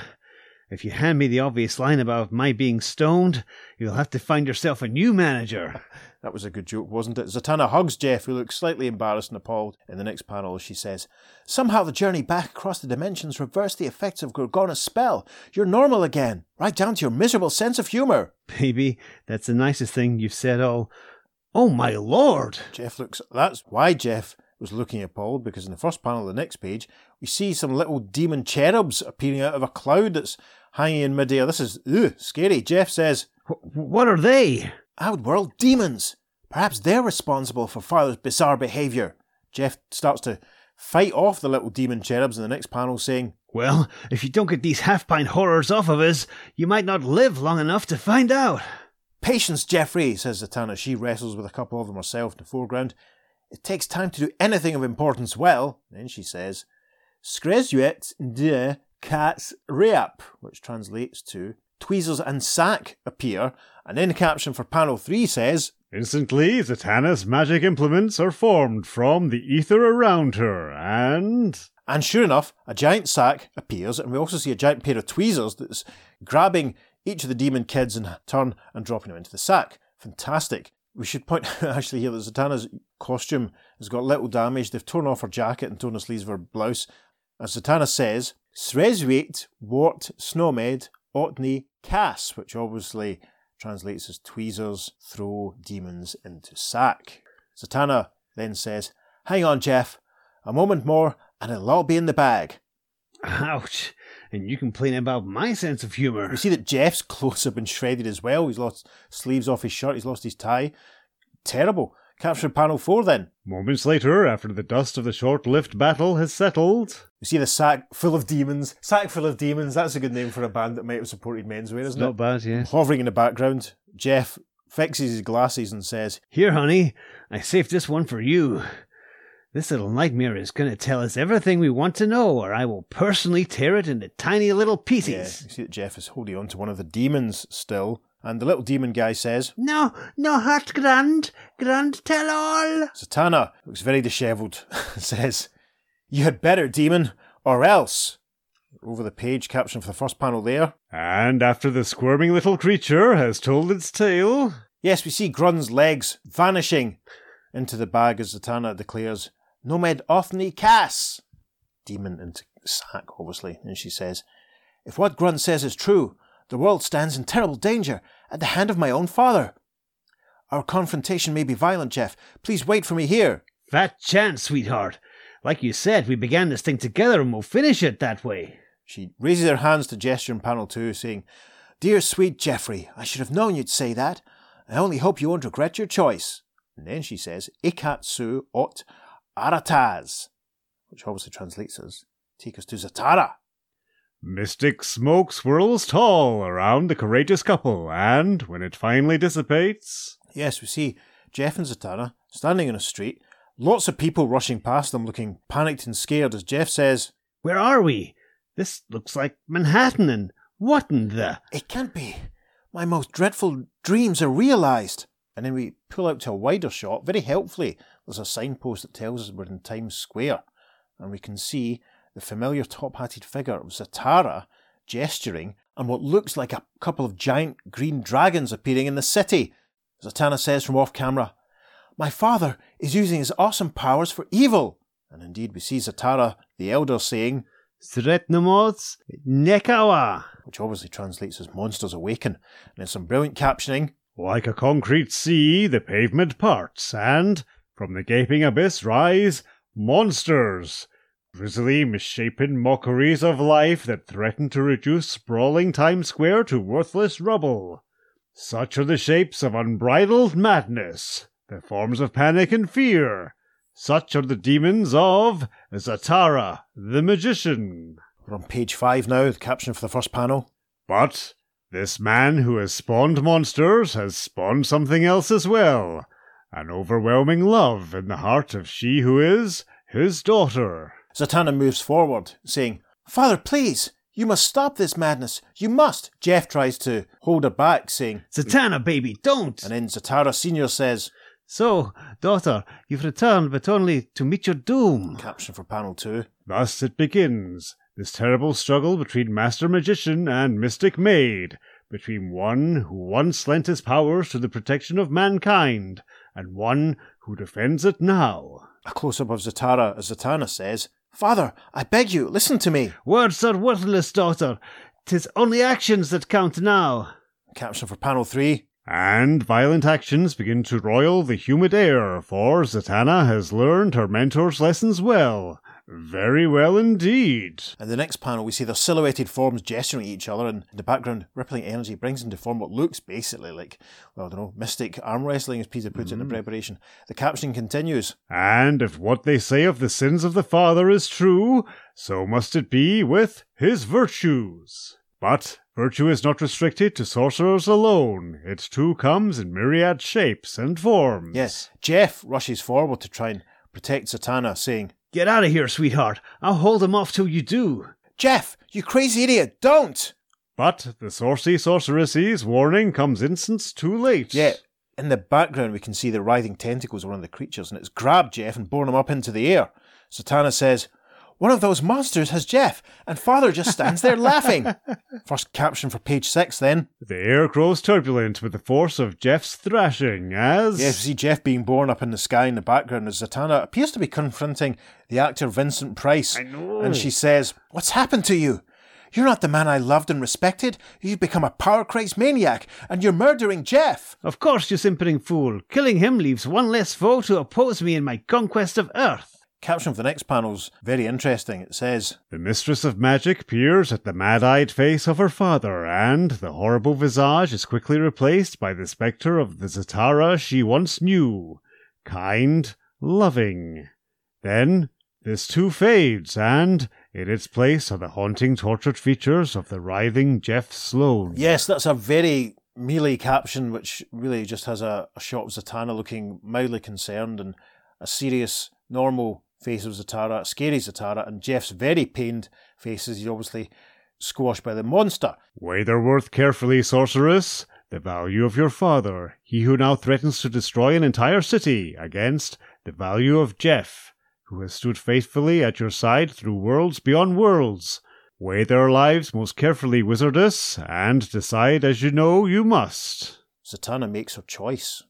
Speaker 6: if you hand me the obvious line about my being stoned, you'll have to find yourself a new manager.
Speaker 3: That was a good joke, wasn't it? Zatanna hugs Jeff, who looks slightly embarrassed and appalled. In the next panel, she says, Somehow the journey back across the dimensions reversed the effects of Gorgona's spell. You're normal again, right down to your miserable sense of humour.
Speaker 6: Baby, that's the nicest thing you've said all. Oh, my lord!
Speaker 3: Jeff looks. That's why Jeff was looking appalled because in the first panel of the next page, we see some little demon cherubs appearing out of a cloud that's hanging in midair. This is ugh, scary. Jeff says,
Speaker 6: what are they?
Speaker 3: Outworld demons. Perhaps they're responsible for Father's bizarre behaviour. Jeff starts to fight off the little demon cherubs in the next panel, saying,
Speaker 6: Well, if you don't get these half pint horrors off of us, you might not live long enough to find out.
Speaker 3: Patience, Geoffrey, says Zatanna. She wrestles with a couple of them herself in the foreground. It takes time to do anything of importance well. Then she says, Skrezuet de cats reap, which translates to tweezers and sack appear. And then the caption for panel 3 says,
Speaker 4: Instantly, Zatanna's magic implements are formed from the ether around her, and.
Speaker 3: And sure enough, a giant sack appears, and we also see a giant pair of tweezers that's grabbing each of the demon kids in turn and dropping them into the sack. Fantastic. We should point out actually here that Zatanna's costume has got little damage. They've torn off her jacket and torn the sleeves of her blouse. As Zatanna says, Sreswait wart snowmed otni cass, which obviously translates as tweezers throw demons into sack. Zatanna then says, Hang on, Jeff. A moment more and it'll all be in the bag.
Speaker 6: Ouch. And you complain about my sense of humour.
Speaker 3: You see that Jeff's clothes have been shredded as well. He's lost sleeves off his shirt, he's lost his tie. Terrible. Capture panel 4 then.
Speaker 4: Moments later, after the dust of the short lived battle has settled,
Speaker 3: You see the sack full of demons. Sack full of demons, that's a good name for a band that might have supported menswear, isn't
Speaker 7: Not
Speaker 3: it?
Speaker 7: Not bad, yes.
Speaker 3: Hovering in the background, Jeff fixes his glasses and says,
Speaker 7: Here, honey, I saved this one for you. This little nightmare is going to tell us everything we want to know, or I will personally tear it into tiny little
Speaker 3: Yeah,
Speaker 7: pieces.
Speaker 3: you see that Jeff is holding on to one of the demons still. And the little demon guy says,
Speaker 7: No, no hurt, Grun. Grun, tell all.
Speaker 3: Zatanna looks very dishevelled, says, You had better, demon, or else. Over the page, caption for the first panel there.
Speaker 4: and after the squirming little creature has told its tale,
Speaker 3: Yes, we see Grun's legs vanishing into the bag as Zatanna declares, Nomed Othni Cass! Demon into sack, obviously. And she says, If what Grun says is true, the world stands in terrible danger at the hand of my own father. Our confrontation may be violent, Jeff. Please wait for me here.
Speaker 7: Fat chance, sweetheart. Like you said, we began this thing together and we'll finish it that way.
Speaker 3: She raises her hands to gesture in panel two, saying, Dear sweet Geoffrey, I should have known you'd say that. I only hope you won't regret your choice. And then she says, Ikatsu ot arataz, which obviously translates as, Take us to Zatara.
Speaker 4: Mystic smoke swirls tall around the courageous couple, and when it finally dissipates,
Speaker 3: Yes, we see Jeff and Zatara standing in a street, lots of people rushing past them looking panicked and scared as Jeff says,
Speaker 7: Where are we? This looks like Manhattan and what in the.
Speaker 3: It can't be. My most dreadful dreams are realised. And then we pull out to a wider shot. Very helpfully, there's a signpost that tells us we're in Times Square. And we can see the familiar top hatted figure of Zatara gesturing and what looks like a couple of giant green dragons appearing in the city. Zatanna says from off camera, My father is using his awesome powers for evil. And indeed, we see Zatara the Elder saying,
Speaker 7: Sretnamots Nekawa.
Speaker 3: which obviously translates as monsters awaken. And then some brilliant captioning.
Speaker 4: like a concrete sea, the pavement parts, and from the gaping abyss rise monsters. Grisly, misshapen mockeries of life that threaten to reduce sprawling Times Square to worthless rubble. Such are the shapes of unbridled madness, the forms of panic and fear. Such are the demons of Zatara, the magician.
Speaker 3: We're on page five now, the caption for the first panel.
Speaker 4: But this man who has spawned monsters has spawned something else as well an overwhelming love in the heart of she who is his daughter.
Speaker 3: Zatanna moves forward, saying, Father, please, you must stop this madness. You must. Jeff tries to hold her back, saying,
Speaker 7: Zatanna, baby, don't!
Speaker 3: and then Zatara Sr. says,
Speaker 7: So, daughter, you've returned, but only to meet your doom.
Speaker 3: caption for panel two.
Speaker 4: Thus it begins this terrible struggle between Master Magician and Mystic Maid, between one who once lent his powers to the protection of mankind, and one who defends it now.
Speaker 3: A close up of Zatara as Zatanna says, Father, I beg you, listen to me.
Speaker 7: Words are worthless, daughter. Tis only actions that count now.
Speaker 3: Caption for panel three.
Speaker 4: And violent actions begin to roil the humid air, for Zatanna has learned her mentor's lessons well. Very well indeed.
Speaker 3: In the next panel, we see their silhouetted forms gesturing at each other, and in the background, rippling energy brings into form what looks basically like, well, I don't know, mystic arm wrestling, as Peter puts it in the mm-hmm. preparation. The caption continues.
Speaker 4: And if what they say of the sins of the father is true, so must it be with his virtues. But virtue is not restricted to sorcerers alone. It too comes in myriad shapes and forms.
Speaker 3: Yes, Jeff rushes forward to try and protect Zatanna, saying,
Speaker 7: Get out of here, sweetheart. I'll hold him off till you do.
Speaker 3: Jeff, you crazy idiot, don't!
Speaker 4: But the saucy sorceressy's warning comes instance too late.
Speaker 3: Yeah, in the background, we can see the writhing tentacles of one of the creatures, and it's grabbed Jeff and borne him up into the air. Zatanna says, One of those monsters has Jeff, and Father just stands there laughing. First caption for page six, then.
Speaker 4: The air grows turbulent with the force of Jeff's thrashing as.
Speaker 3: Yes, we see Jeff being borne up in the sky in the background as Zatanna appears to be confronting the actor Vincent Price.
Speaker 7: I know.
Speaker 3: And she says, What's happened to you? You're not the man I loved and respected. You've become a power crazed maniac, and you're murdering Jeff.
Speaker 7: Of course, you simpering fool. Killing him leaves one less foe to oppose me in my conquest of Earth.
Speaker 3: Caption for the next panel's very interesting. It says,
Speaker 4: The mistress of magic peers at the mad eyed face of her father, and the horrible visage is quickly replaced by the spectre of the Zatara she once knew.
Speaker 5: kind, loving. Then this too fades, and in its place are the haunting, tortured features of the writhing Jeff Sloane.
Speaker 3: Yes, that's a very mealy caption, which really just has a, a shot of Zatanna looking mildly concerned and a serious, normal face of Zatara, scary Zatara, and Jeff's very pained face as he's obviously squashed by the monster.
Speaker 5: Weigh their worth carefully, sorceress. The value of your father, he who now threatens to destroy an entire city, against the value of Jeff, who has stood faithfully at your side through worlds beyond worlds. Weigh their lives most carefully, wizardess, and decide as you know you must.
Speaker 3: Zatanna makes her choice.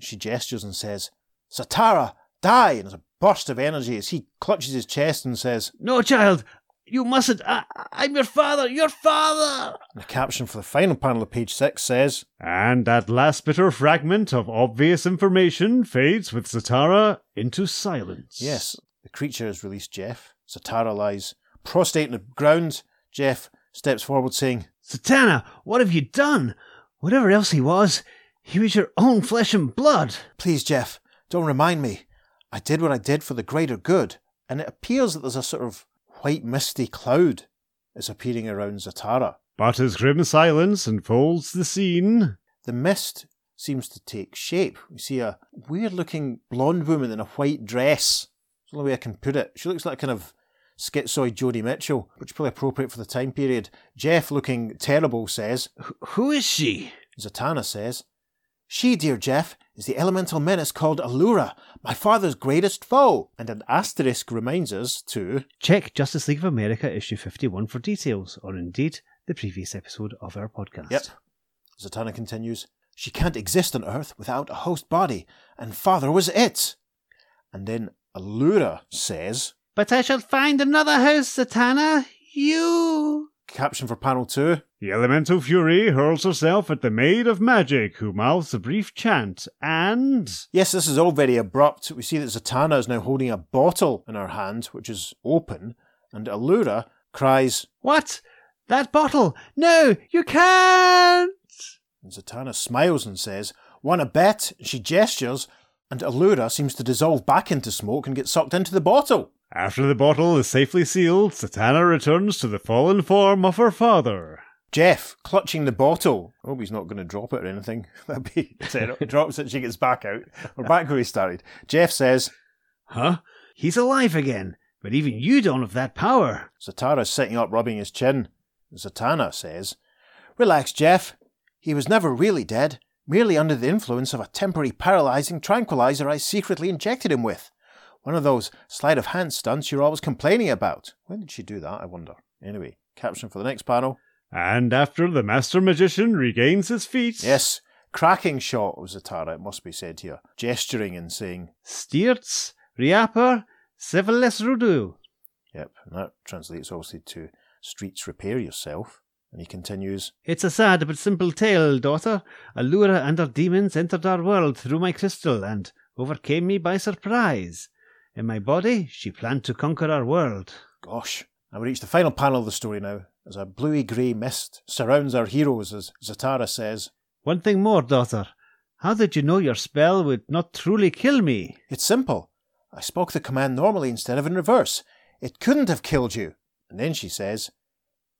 Speaker 3: She gestures and says, Zatara, die! And there's a burst of energy as he clutches his chest and says,
Speaker 4: No, child, you mustn't. I, I'm your father, your father!
Speaker 3: and the caption for the final panel of page six says,
Speaker 5: And that last bitter fragment of obvious information fades with Zatara into silence.
Speaker 3: Yes, the creature has released Jeff. Zatara lies prostrate on the ground. Jeff steps forward saying,
Speaker 4: Zatanna, what have you done? Whatever else he was, he was your own flesh and blood.
Speaker 3: Please, Jeff, don't remind me. I did what I did for the greater good. And it appears that there's a sort of white misty cloud is appearing around Zatara.
Speaker 5: But as grim silence enfolds the scene,
Speaker 3: The mist seems to take shape. We see a weird looking blonde woman in a white dress. That's the only way I can put it. She looks like kind of schizoid Joni Mitchell, which is probably appropriate for the time period. Jeff, looking terrible, says,
Speaker 4: who is she?
Speaker 3: Zatanna says, She, dear Jeff, is the elemental menace called Allura, my father's greatest foe. And an asterisk reminds us to
Speaker 4: Check Justice League of America issue 51 for details, or indeed the previous episode of our podcast.
Speaker 3: Yep. Zatanna continues, She can't exist on Earth without a host body, and father was it. And then Allura says,
Speaker 4: But I shall find another host, Zatanna. You.
Speaker 3: Caption for panel two,
Speaker 5: the elemental fury hurls herself at the maid of magic, who mouths a brief chant, and
Speaker 3: Yes, this is all very abrupt. We see that Zatanna is now holding a bottle in her hand, which is open, and Allura cries,
Speaker 4: What? That bottle? No, you can't.
Speaker 3: and Zatanna smiles and says, Want a bet? She gestures, and Allura seems to dissolve back into smoke and get sucked into the bottle.
Speaker 5: After the bottle is safely sealed, Zatanna returns to the fallen form of her father.
Speaker 3: Jeff, clutching the bottle. I hope he's not going to drop it or anything. That'd be terrible. Drops it, she gets back out. We're back where we started. Jeff says,
Speaker 4: Huh? He's alive again, but even you don't have that power.
Speaker 3: Zatara's sitting up rubbing his chin. Zatanna says, Relax, Jeff. He was never really dead, merely under the influence of a temporary paralyzing tranquilizer I secretly injected him with. One of those sleight of hand stunts you're always complaining about. When did she do that, I wonder? Anyway, caption for the next panel.
Speaker 5: And after the master magician regains his feet,
Speaker 3: Yes, cracking shot of Zatara, it must be said here, gesturing and saying,
Speaker 4: Steerts, Riapper, Civilis Rudu.
Speaker 3: Yep, and that translates obviously to streets repair yourself. And he continues,
Speaker 4: It's a sad but simple tale, daughter. Allura and her demons entered our world through my crystal and overcame me by surprise. In my body, she planned to conquer our world.
Speaker 3: Gosh. And we reach the final panel of the story now, as a bluey grey mist surrounds our heroes as Zatara says,
Speaker 4: One thing more, daughter. How did you know your spell would not truly kill me?
Speaker 3: It's simple. I spoke the command normally instead of in reverse. It couldn't have killed you. And then she says,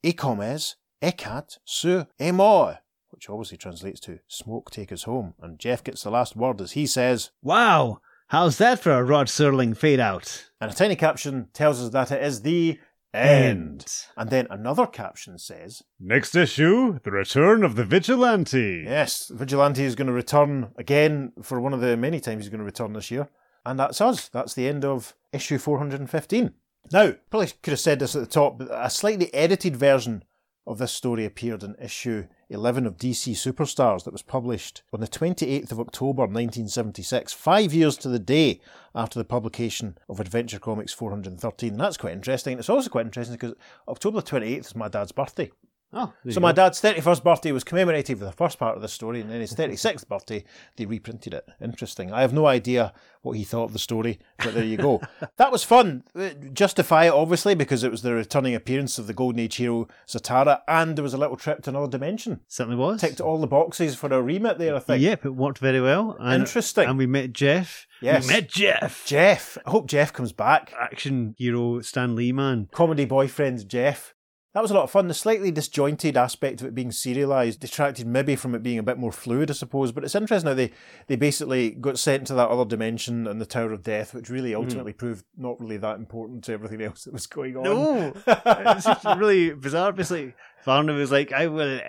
Speaker 3: E Ecomes, ecat, su, emor, which obviously translates to smoke take us home. And Jeff gets the last word as he says,
Speaker 4: Wow! How's that for a Rod Serling fade out?
Speaker 3: and a tiny caption tells us that it is the end. And then another caption says,
Speaker 5: next issue, the return of the vigilante.
Speaker 3: Yes, Vigilante is going to return again for one of the many times he's going to return this year. And that's us. That's the end of issue 415. Now, probably could have said this at the top, but a slightly edited version of this story appeared in issue 11 of DC Superstars that was published on the 28th of October 1976, five years to the day after the publication of Adventure Comics 413. And that's quite interesting. It's also quite interesting because October 28th is my dad's birthday.
Speaker 4: Oh,
Speaker 3: So my
Speaker 4: go.
Speaker 3: dad's 31st birthday was commemorated with the first part of the story, and then his 36th birthday, they reprinted it. Interesting. I have no idea what he thought of the story, but there you go. that was fun. Uh, Justify it, obviously, because it was the returning appearance of the Golden Age hero Zatara, and there was a little trip to another dimension.
Speaker 4: certainly was.
Speaker 3: Ticked all the boxes for a remit there, I think.
Speaker 4: Yep, it worked very well. And,
Speaker 3: Interesting.
Speaker 4: And we met Jeff
Speaker 3: Yes.
Speaker 4: We met Jeff.
Speaker 3: Jeff. I hope Jeff comes back.
Speaker 4: Action hero Stan Lee man.
Speaker 3: Comedy boyfriend Jeff. That was a lot of fun. The slightly disjointed aspect of it being serialised detracted maybe from it being a bit more fluid, I suppose. But it's interesting how they, they basically got sent to that other dimension and the Tower of Death, which really hmm. ultimately proved not really that important to everything else that was going on.
Speaker 4: No, it's just really bizarre. Basically, Varnu was like, "I will."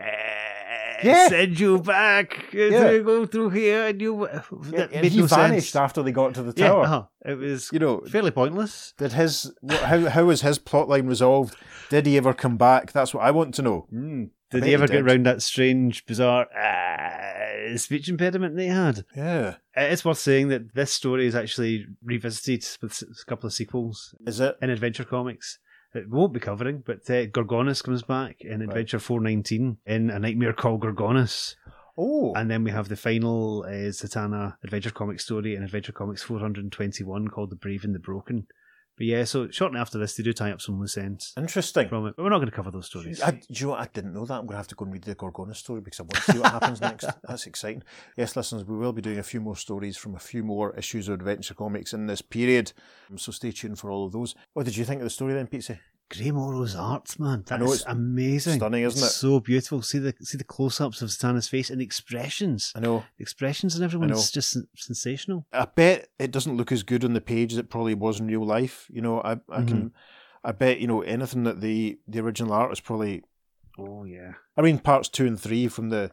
Speaker 3: Yeah.
Speaker 4: Send you back
Speaker 3: Yeah.
Speaker 4: to go through here, and you.
Speaker 3: Yeah, and he
Speaker 4: no
Speaker 3: vanished
Speaker 4: sense.
Speaker 3: after they got to the
Speaker 4: Yeah,
Speaker 3: tower.
Speaker 4: uh-huh. it was
Speaker 3: You know,
Speaker 4: fairly pointless.
Speaker 3: did his how how was his plotline resolved? Did he ever come back? That's what I want to know.
Speaker 4: Mm. Did
Speaker 3: he
Speaker 4: ever get
Speaker 3: did.
Speaker 4: around that strange, bizarre uh, speech impediment they had?
Speaker 3: Yeah,
Speaker 4: Uh, It's worth saying that this story is actually revisited with a couple of sequels
Speaker 3: is it?
Speaker 4: in Adventure Comics. It won't be covering, but uh, Gorgonus comes back in Adventure 419 in A Nightmare Called Gorgonus.
Speaker 3: Oh,
Speaker 4: And then we have the final uh, Zatanna Adventure Comics story in Adventure Comics 421 called The Brave and the Broken. But yeah, so shortly after this, they do tie up some loose ends
Speaker 3: interesting.
Speaker 4: from it. But we're not going to cover those stories.
Speaker 3: I, do you know what? I didn't know that. I'm going to have to go and read the Gorgona story because I want to see what happens next. That's exciting. Yes, listeners, we will be doing a few more stories from a few more issues of Adventure Comics in this period. So stay tuned for all of those. What did you think of the story then, Pete?
Speaker 4: Gray Morrow's art, man.
Speaker 3: I
Speaker 4: That's
Speaker 3: know, it's
Speaker 4: amazing.
Speaker 3: stunning, isn't it?
Speaker 4: So beautiful. See the see the close ups of Zatanna's face and the expressions.
Speaker 3: I know.
Speaker 4: The expressions and everyone's just sen- sensational.
Speaker 3: I bet it doesn't look as good on the page as it probably was in real life. You know, I, I can, mm-hmm. I bet you know anything that the the original art is probably.
Speaker 4: Oh yeah.
Speaker 3: I mean, parts two and three from the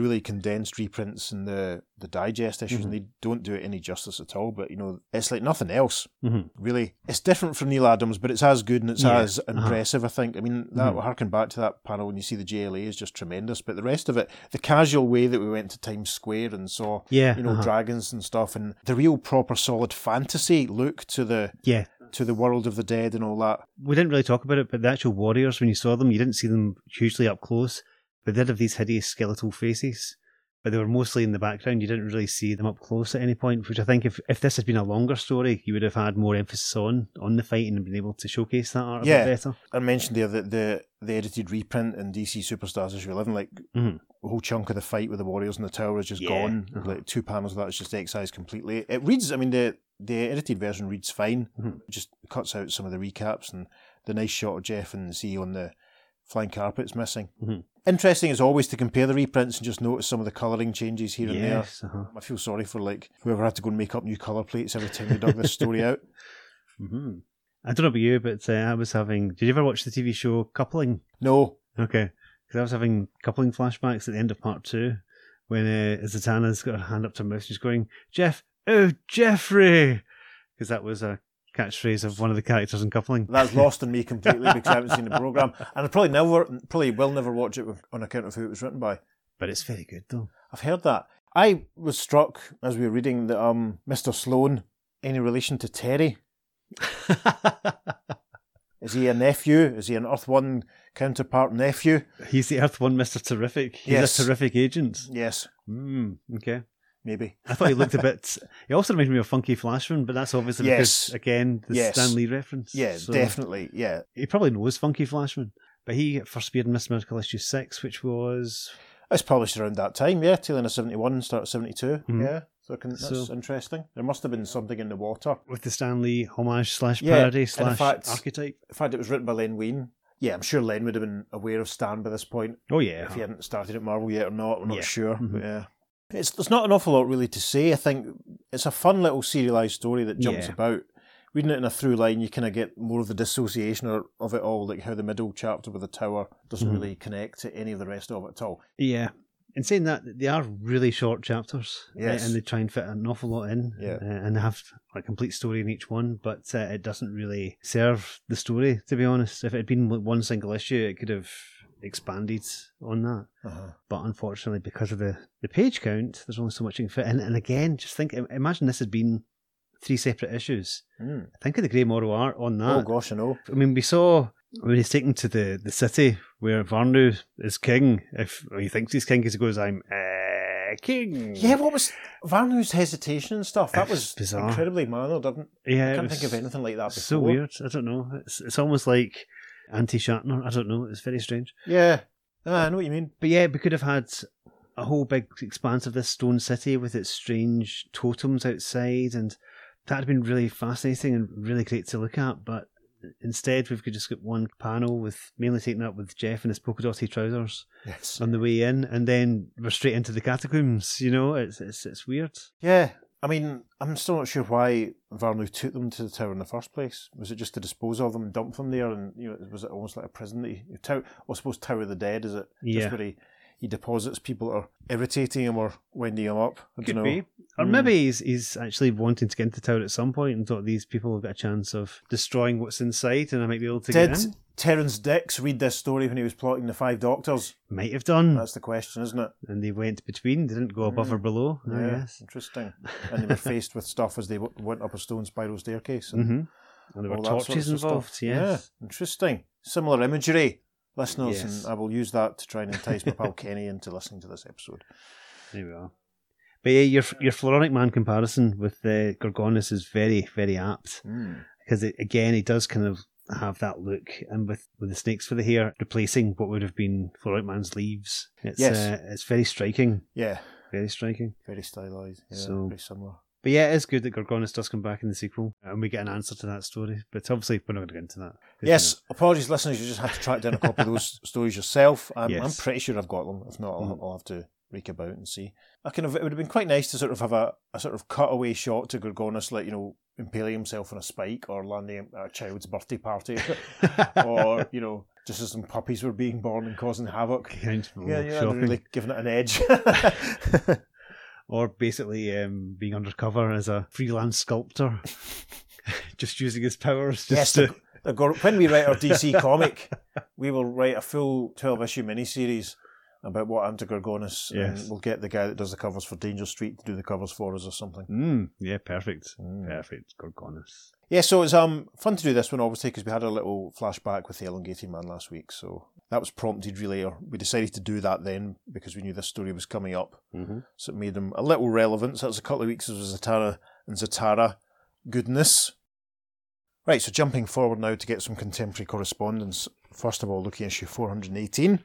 Speaker 3: really condensed reprints and the the digest issues, and they don't do it any justice at all. But you know, it's like nothing else.
Speaker 4: Mhm.
Speaker 3: Really, it's different from Neal Adams, but it's as good and it's
Speaker 4: Yeah,
Speaker 3: as
Speaker 4: uh-huh.
Speaker 3: impressive. I think. I mean, that
Speaker 4: Mhm.
Speaker 3: harken back to that panel when you see the JLA is just tremendous. But the rest of it, the casual way that we went to Times Square and saw
Speaker 4: Yeah.
Speaker 3: you know
Speaker 4: uh-huh.
Speaker 3: dragons and stuff and the real proper solid fantasy look to the
Speaker 4: yeah.
Speaker 3: to the world of the dead and all that
Speaker 4: We didn't really talk about it, but the actual warriors, when you saw them, you didn't see them hugely up close, they did have these hideous skeletal faces. But they were mostly in the background. You didn't really see them up close at any point, which I think if, if this had been a longer story, you would have had more emphasis on on the fight and been able to showcase that art a
Speaker 3: Yeah.
Speaker 4: bit better.
Speaker 3: i mentioned there that the the edited reprint in dc superstars issue 11 like
Speaker 4: Mhm.
Speaker 3: a whole chunk of the fight with the warriors in the tower is just
Speaker 4: Yeah,
Speaker 3: gone
Speaker 4: uh-huh.
Speaker 3: like two panels of that is just excised completely it reads i mean the the edited version reads fine
Speaker 4: Mhm.
Speaker 3: It just cuts out some of the recaps and the nice shot of jeff and z on the flying carpet's missing
Speaker 4: Mhm.
Speaker 3: Interesting as always to compare the reprints and just notice some of the colouring changes here and there
Speaker 4: Uh-huh.
Speaker 3: I feel sorry for like whoever had to go and make up new colour plates every time they dug this story out.
Speaker 4: hmm I don't know about you, but uh, I was having. Did you ever watch the TV show Coupling?
Speaker 3: No,
Speaker 4: Okay, because I was having coupling flashbacks at the end of part two when uh, Zatanna's got her hand up to her mouth, she's going, "Jeff, oh Jeffrey," because that was a catchphrase of one of the characters in coupling.
Speaker 3: that's lost on me completely because I haven't seen the program, and I probably never, probably will never watch it on account of who it was written by.
Speaker 4: But it's very good though.
Speaker 3: I've heard that. I was struck as we were reading that um, Mr. Sloane, any relation to Terry? Is he a nephew? Is he an Earth One counterpart nephew?
Speaker 4: He's the Earth One Mister Terrific. He's
Speaker 3: Yes.
Speaker 4: a terrific agent.
Speaker 3: Yes,
Speaker 4: Mm, okay.
Speaker 3: Maybe.
Speaker 4: I thought he looked a bit. He also reminded me of Funky Flashman, but that's obviously
Speaker 3: Yes.
Speaker 4: because again the
Speaker 3: Yes.
Speaker 4: Stan Lee reference.
Speaker 3: Yeah,
Speaker 4: So-
Speaker 3: definitely. Yeah,
Speaker 4: He probably knows Funky Flashman, but he first appeared in Mister Miracle issue six, which was
Speaker 3: it's published around that time. Yeah, tail end of seventy one, start of seventy two.
Speaker 4: Mhm.
Speaker 3: Yeah, so, I can, that's
Speaker 4: So-
Speaker 3: interesting. There must have been something in the water.
Speaker 4: with the Stan Lee homage slash
Speaker 3: Yeah,
Speaker 4: parody
Speaker 3: in
Speaker 4: slash
Speaker 3: fact-
Speaker 4: archetype.
Speaker 3: In fact, it was written by Len Wein. Yeah, I'm sure Len would have been aware of Stan by this point
Speaker 4: Oh yeah,
Speaker 3: if he hadn't started at Marvel yet or not. We're not
Speaker 4: Yeah.
Speaker 3: sure.
Speaker 4: Mhm.
Speaker 3: But yeah. It's, there's not an awful lot really to say. I think it's a fun little serialized story that jumps
Speaker 4: Yeah.
Speaker 3: about. Reading it in a through line, you kind of get more of the dissociation or, of it all, like how the middle chapter with the tower doesn't
Speaker 4: Mhm.
Speaker 3: really connect to any of the rest of it at all.
Speaker 4: yeah. In saying that, they are really short chapters?
Speaker 3: Yes.
Speaker 4: and they try and fit an awful lot in,
Speaker 3: Yeah.
Speaker 4: uh, and they have a complete story in each one. But uh, it doesn't really serve the story, to be honest. If it had been one single issue, it could have expanded on that.
Speaker 3: Uh-huh.
Speaker 4: But unfortunately, because of the, the page count, there's only so much you can fit in. And again, just think, imagine this had been three separate issues.
Speaker 3: Mm.
Speaker 4: Think of the Gray Morrow art on that.
Speaker 3: Oh gosh, I know.
Speaker 4: I mean, we saw when he's taken to the, the city where Varnu is king. If he thinks he's king, because he goes, "I'm uh, king."
Speaker 3: Yeah, what was Varnu's hesitation and stuff? That was
Speaker 4: was bizarre.
Speaker 3: incredibly mannered. I've,
Speaker 4: yeah.
Speaker 3: I can't think of anything like that before.
Speaker 4: So weird. I don't know. It's it's almost like anti Shatner. I don't know. It's very strange.
Speaker 3: Yeah, Ah, I know what you mean.
Speaker 4: But yeah, we could have had a whole big expanse of this stone city with its strange totems outside, and that'd been really fascinating and really great to look at. But instead, we've just got one panel with mainly taken up with Jeff in his polka dotty trousers
Speaker 3: Yes.
Speaker 4: on the way in, and then we're straight into the catacombs. You know, it's it's, it's weird.
Speaker 3: Yeah. I mean, I'm still not sure why Varnu took them to the tower in the first place. Was it just to dispose of them and dump them there? And you know, was it almost like a prison that he, tower? I suppose Tower of the Dead is it?
Speaker 4: Yeah.
Speaker 3: Just where he, he deposits people that are irritating him or winding him up. I
Speaker 4: Could
Speaker 3: don't know.
Speaker 4: be. Or
Speaker 3: Hmm.
Speaker 4: maybe he's, he's actually wanting to get into town at some point and thought these people have got a chance of destroying what's inside and I might be able to
Speaker 3: Did
Speaker 4: get in.
Speaker 3: Terrance Dicks read this story when he was plotting the Five Doctors?
Speaker 4: Might have done.
Speaker 3: That's the question, isn't it?
Speaker 4: and they went between. They didn't go above or below,
Speaker 3: yeah,
Speaker 4: guess.
Speaker 3: interesting. and they were faced with stuff as they w- went up a stone spiral staircase. And
Speaker 4: hmm And there were
Speaker 3: that sort of
Speaker 4: torches
Speaker 3: stuff.
Speaker 4: involved, yes.
Speaker 3: Yeah, interesting. Similar imagery, listeners,
Speaker 4: Yes.
Speaker 3: and I will use that to try and entice my pal Kenny into listening to this episode.
Speaker 4: There we are. But yeah, your your Floronic Man comparison with the Gorgonus is very, very apt
Speaker 3: Mm.
Speaker 4: because it, again, he does kind of have that look, and with, with the snakes for the hair replacing what would have been Floronic Man's leaves, it's
Speaker 3: Yes.
Speaker 4: uh, it's very striking,
Speaker 3: Yeah,
Speaker 4: very striking.
Speaker 3: very stylized. Yeah,
Speaker 4: So-
Speaker 3: very similar.
Speaker 4: But yeah, it is good that Gorgonus does come back in the sequel, and we get an answer to that story. But obviously, we're not going to get into that.
Speaker 3: Yes, apologies, listeners. You just have to track down a copy of those stories yourself. I'm, I'm pretty sure I've got them. If not, I'll,
Speaker 4: Mhm.
Speaker 3: I'll have to rake about and see. I kind of it would have been quite nice to sort of have a, a sort of cutaway shot to Gorgonus, like you know, impaling himself on a spike or landing at a child's birthday party, or you know, just as some puppies were being born and causing havoc.
Speaker 4: Kind of
Speaker 3: Yeah, yeah, really giving it an edge.
Speaker 4: Or basically um, being undercover as a freelance sculptor, just using his powers. Just
Speaker 3: yes,
Speaker 4: to,
Speaker 3: the, the when we write our DC comic, we will write a full twelve issue miniseries about what to
Speaker 4: Yes.
Speaker 3: and we'll get the guy that does the covers for Danger Street to do the covers for us or something.
Speaker 4: Mm, yeah, perfect.
Speaker 3: Mm.
Speaker 4: Perfect. Gorgonus.
Speaker 3: Yeah, so it's um fun to do this one obviously because we had a little flashback with the elongated man last week, so that was prompted really, or we decided to do that then because we knew this story was coming up,
Speaker 4: Mm-hmm.
Speaker 3: so it made them a little relevant. So that was a couple of weeks of Zatara and Zatara goodness. Right, so jumping forward now to get some contemporary correspondence. First of all, looking at issue 418.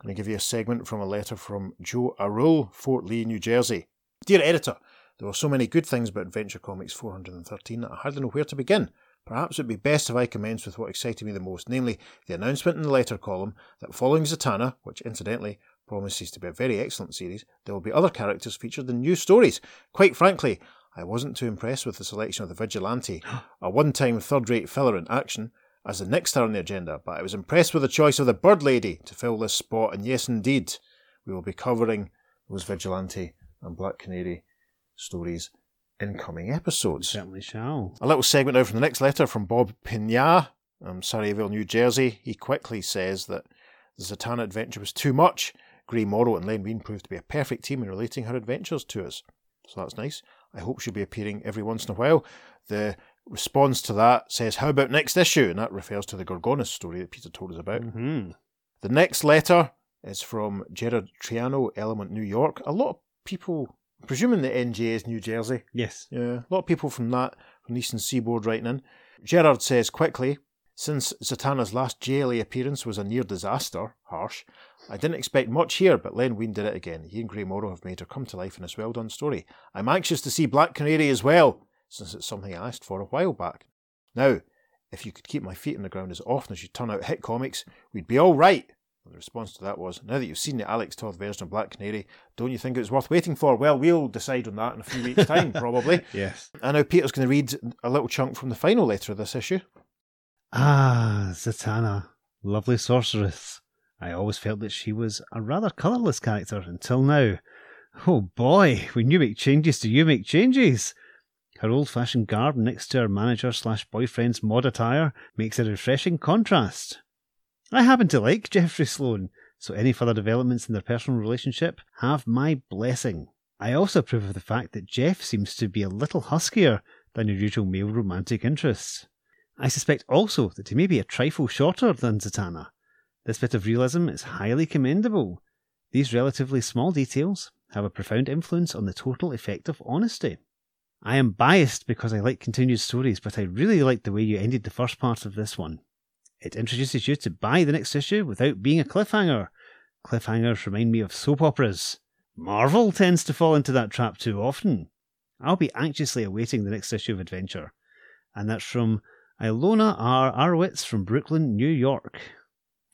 Speaker 3: I'm going to give you a segment from a letter from Joe Arul, Fort Lee, New Jersey. Dear editor, there were so many good things about Adventure Comics 413 that I hardly know where to begin. Perhaps it would be best if I commenced with what excited me the most, namely the announcement in the letter column that following Zatanna, which incidentally promises to be a very excellent series, there will be other characters featured in new stories. Quite frankly, I wasn't too impressed with the selection of the Vigilante, a one time third rate filler in action, as the next star on the agenda, but I was impressed with the choice of the Bird Lady to fill this spot, and yes, indeed, we will be covering those Vigilante and Black Canary stories in coming episodes.
Speaker 4: Certainly shall.
Speaker 3: A little segment now from the next letter from Bob Pignat, um, Sayreville, New Jersey. He quickly says that the Zatanna adventure was too much. Gray Morrow and Len Wein proved to be a perfect team in relating her adventures to us. So that's nice. I hope she'll be appearing every once in a while. The response to that says, How about next issue? And that refers to the Gorgonus story that Peter told us about.
Speaker 4: Mm-hmm.
Speaker 3: The next letter is from Gerard Triano, Elmont, New York. A lot of people, presuming the NJ is New Jersey,
Speaker 4: Yes.
Speaker 3: yeah, a lot of people from that, from the Eastern Seaboard writing in. Gerard says quickly, since Zatanna's last JLA appearance was a near disaster, harsh, I didn't expect much here, but Len Wein did it again. He and Gray Morrow have made her come to life in this well done story. I'm anxious to see Black Canary as well, since it's something I asked for a while back. Now, if you could keep my feet on the ground as often as you turn out hit comics, we'd be all right. And the response to that was, now that you've seen the Alex Toth version of Black Canary, don't you think it's worth waiting for? Well, we'll decide on that in a few weeks' time, probably.
Speaker 4: Yes.
Speaker 3: And now Peter's going to read a little chunk from the final letter of this issue.
Speaker 4: Ah, Zatanna. Lovely sorceress. I always felt that she was a rather colourless character until now. Oh boy, when you make changes, do you make changes? Her old fashioned garb next to her manager slash boyfriend's mod attire makes a refreshing contrast. I happen to like Jeffrey Sloane, so any further developments in their personal relationship have my blessing. I also approve of the fact that Jeff seems to be a little huskier than your usual male romantic interests. I suspect also that he may be a trifle shorter than Zatanna. This bit of realism is highly commendable. These relatively small details have a profound influence on the total effect of honesty. I am biased because I like continued stories, but I really like the way you ended the first part of this one. It introduces you to buy the next issue without being a cliffhanger. Cliffhangers remind me of soap operas. Marvel tends to fall into that trap too often. I'll be anxiously awaiting the next issue of Adventure. And that's from Ilona R. Arwitz from Brooklyn, New York.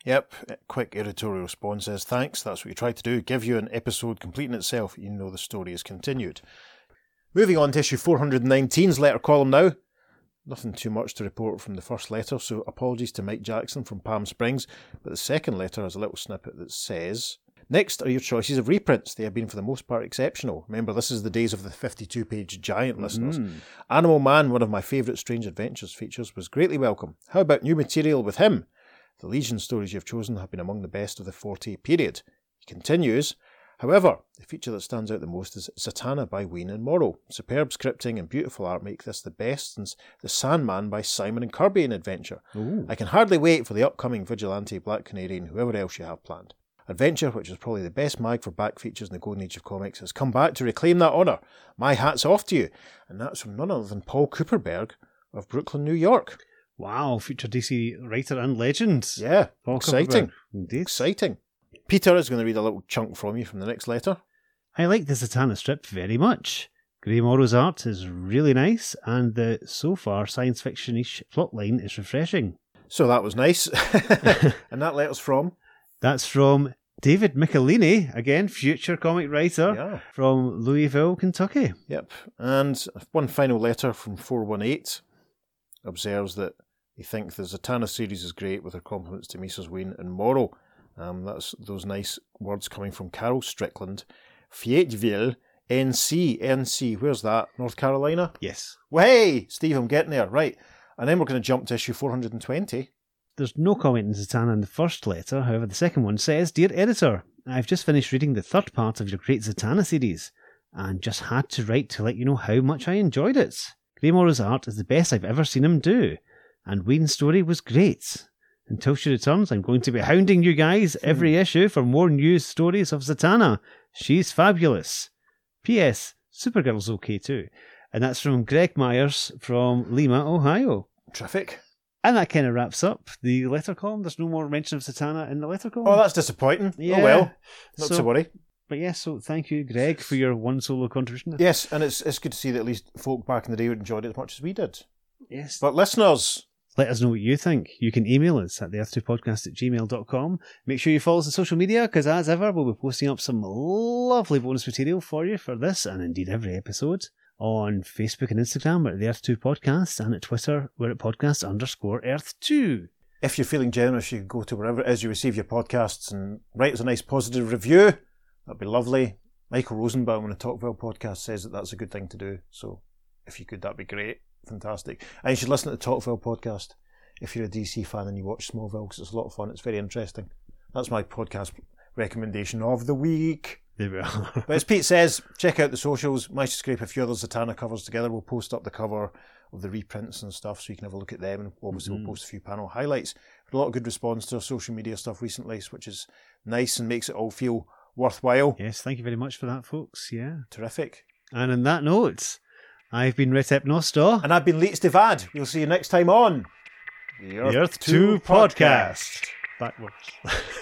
Speaker 3: Yep, quick editorial response says, Thanks, that's what we tried to do, give you an episode complete in itself, even though the story is continued. Moving on to issue 419's letter column now. Nothing too much to report from the first letter, so apologies to Mike Jackson from Palm Springs, but the second letter has a little snippet that says, Next are your choices of reprints. They have been for the most part exceptional. Remember, this is the days of the 52 page giant listeners.
Speaker 4: Mm.
Speaker 3: Animal Man, one of my favourite Strange Adventures features, was greatly welcome. How about new material with him? The Legion stories you've chosen have been among the best of the 40 period. He continues, However, the feature that stands out the most is Zatanna by Wein and Morrow. Superb scripting and beautiful art make this the best since The Sandman by Simon and Kirby in Adventure.
Speaker 4: Ooh.
Speaker 3: I can hardly wait for the upcoming Vigilante, Black Canary, and whoever else you have planned. Adventure, which is probably the best mag for back features in the golden age of comics, has come back to reclaim that honour. My hat's off to you. And that's from none other than Paul Kupperberg of Brooklyn, New York.
Speaker 4: Wow, future DC writer and legend.
Speaker 3: Yeah,
Speaker 4: Paul
Speaker 3: exciting.
Speaker 4: Kupperberg. Indeed.
Speaker 3: Exciting. Peter is going to read a little chunk from you from the next letter.
Speaker 4: I like the Zatanna strip very much. Gray Morrow's art is really nice, and the so far science fiction-ish plotline is refreshing.
Speaker 3: So that was nice. and that letter's from?
Speaker 4: That's from David Michelinie, again, future comic writer
Speaker 3: Yeah.
Speaker 4: from Louisville, Kentucky.
Speaker 3: Yep. And one final letter from 418 observes that they think the Zatanna series is great with her compliments to Mises Wein and Morrow. Um, that's those nice words coming from Carol Strickland. Fayetteville, NC. NC, where's that? North Carolina?
Speaker 4: Yes.
Speaker 3: Way! Steve, I'm getting there. Right. And then we're going to jump to issue 420.
Speaker 4: There's no comment in Zatanna in the first letter, however, the second one says Dear Editor, I've just finished reading the third part of your Great Zatanna series, and just had to write to let you know how much I enjoyed it. Gray Morrow's art is the best I've ever seen him do, and Wein's story was great. Until she returns, I'm going to be hounding you guys hmm. every issue for more news stories of Zatanna. She's fabulous. P.S. Supergirl's okay too. And that's from Greg Myers from Lima, Ohio.
Speaker 3: Terrific.
Speaker 4: And that kind of wraps up the letter column. There's no more mention of Zatanna in the letter column.
Speaker 3: Oh, that's disappointing.
Speaker 4: Oh, yeah.
Speaker 3: Oh, well. Not
Speaker 4: So-
Speaker 3: to worry.
Speaker 4: But yes, so thank you, Greg, for your one solo contribution.
Speaker 3: Yes, and it's it's good to see that at least folk back in the day would enjoyed it as much as we did.
Speaker 4: Yes.
Speaker 3: But listeners,
Speaker 4: Let us know what you think. You can email us at the earth2podcast at gmail.com. Make sure you follow us on social media because, as ever, we'll be posting up some lovely bonus material for you for this and indeed every episode on Facebook and Instagram. At the Earth2 Podcast and at Twitter, we're at podcast underscore Earth2.
Speaker 3: if you're feeling generous, you can go to wherever it is you receive your podcasts and write us a nice positive review. That'd be lovely. Michael Rosenbaum on the Talkville podcast says that that's a good thing to do. So if you could, that'd be great. Fantastic. And you should listen to the Talkville podcast if you're a DC fan and you watch Smallville because it's a lot of fun. It's very interesting. That's my podcast recommendation of the week.
Speaker 4: There we are.
Speaker 3: But as Pete says, check out the socials. To scrape a few other Zatanna covers together. We'll post up the cover of the reprints and stuff so you can have a look at them. And obviously, we'll mm-hmm. post a few panel highlights. But a lot of good response to our social media stuff recently, which is nice and makes it all feel worthwhile.
Speaker 4: yes, thank you very much for that, folks. Yeah.
Speaker 3: Terrific.
Speaker 4: And on that note, I've been Retep Nostor.
Speaker 3: And I've been Leets Devad. We'll see you next time on
Speaker 4: The Earth 2 Podcast. Backwards.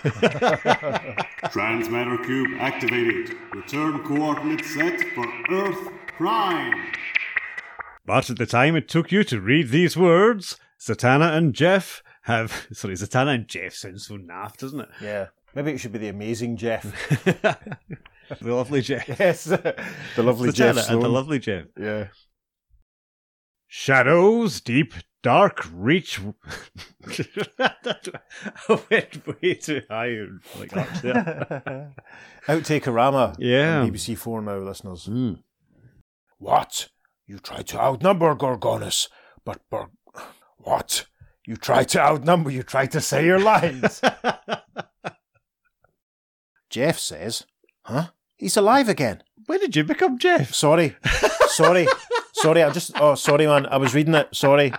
Speaker 1: Transmatter cube activated. Return coordinates set for Earth Prime.
Speaker 5: But at the time it took you to read these words, Zatanna and Jeff have. Sorry, Zatanna and Jeff sounds so naff, doesn't it?
Speaker 3: Yeah. Maybe it should be the amazing Jeff.
Speaker 4: the lovely Jeff.
Speaker 3: yes. the lovely Jeff.
Speaker 4: Zatanna and the lovely Jeff.
Speaker 3: yeah.
Speaker 5: Shadows, deep, dark reach.
Speaker 4: I went way too high. Like up there.
Speaker 3: Outtake-a-rama.
Speaker 4: Yeah.
Speaker 3: on BBC Four now, listeners.
Speaker 4: Mm.
Speaker 3: What? You tried to outnumber Gorgonus, but Bur- what? You tried to outnumber. You tried to say your lines. Jeff says, "Huh? He's alive again."
Speaker 4: When did you become Jeff?
Speaker 3: Sorry, sorry, sorry. I just. Oh, sorry, man. I was reading it. Sorry.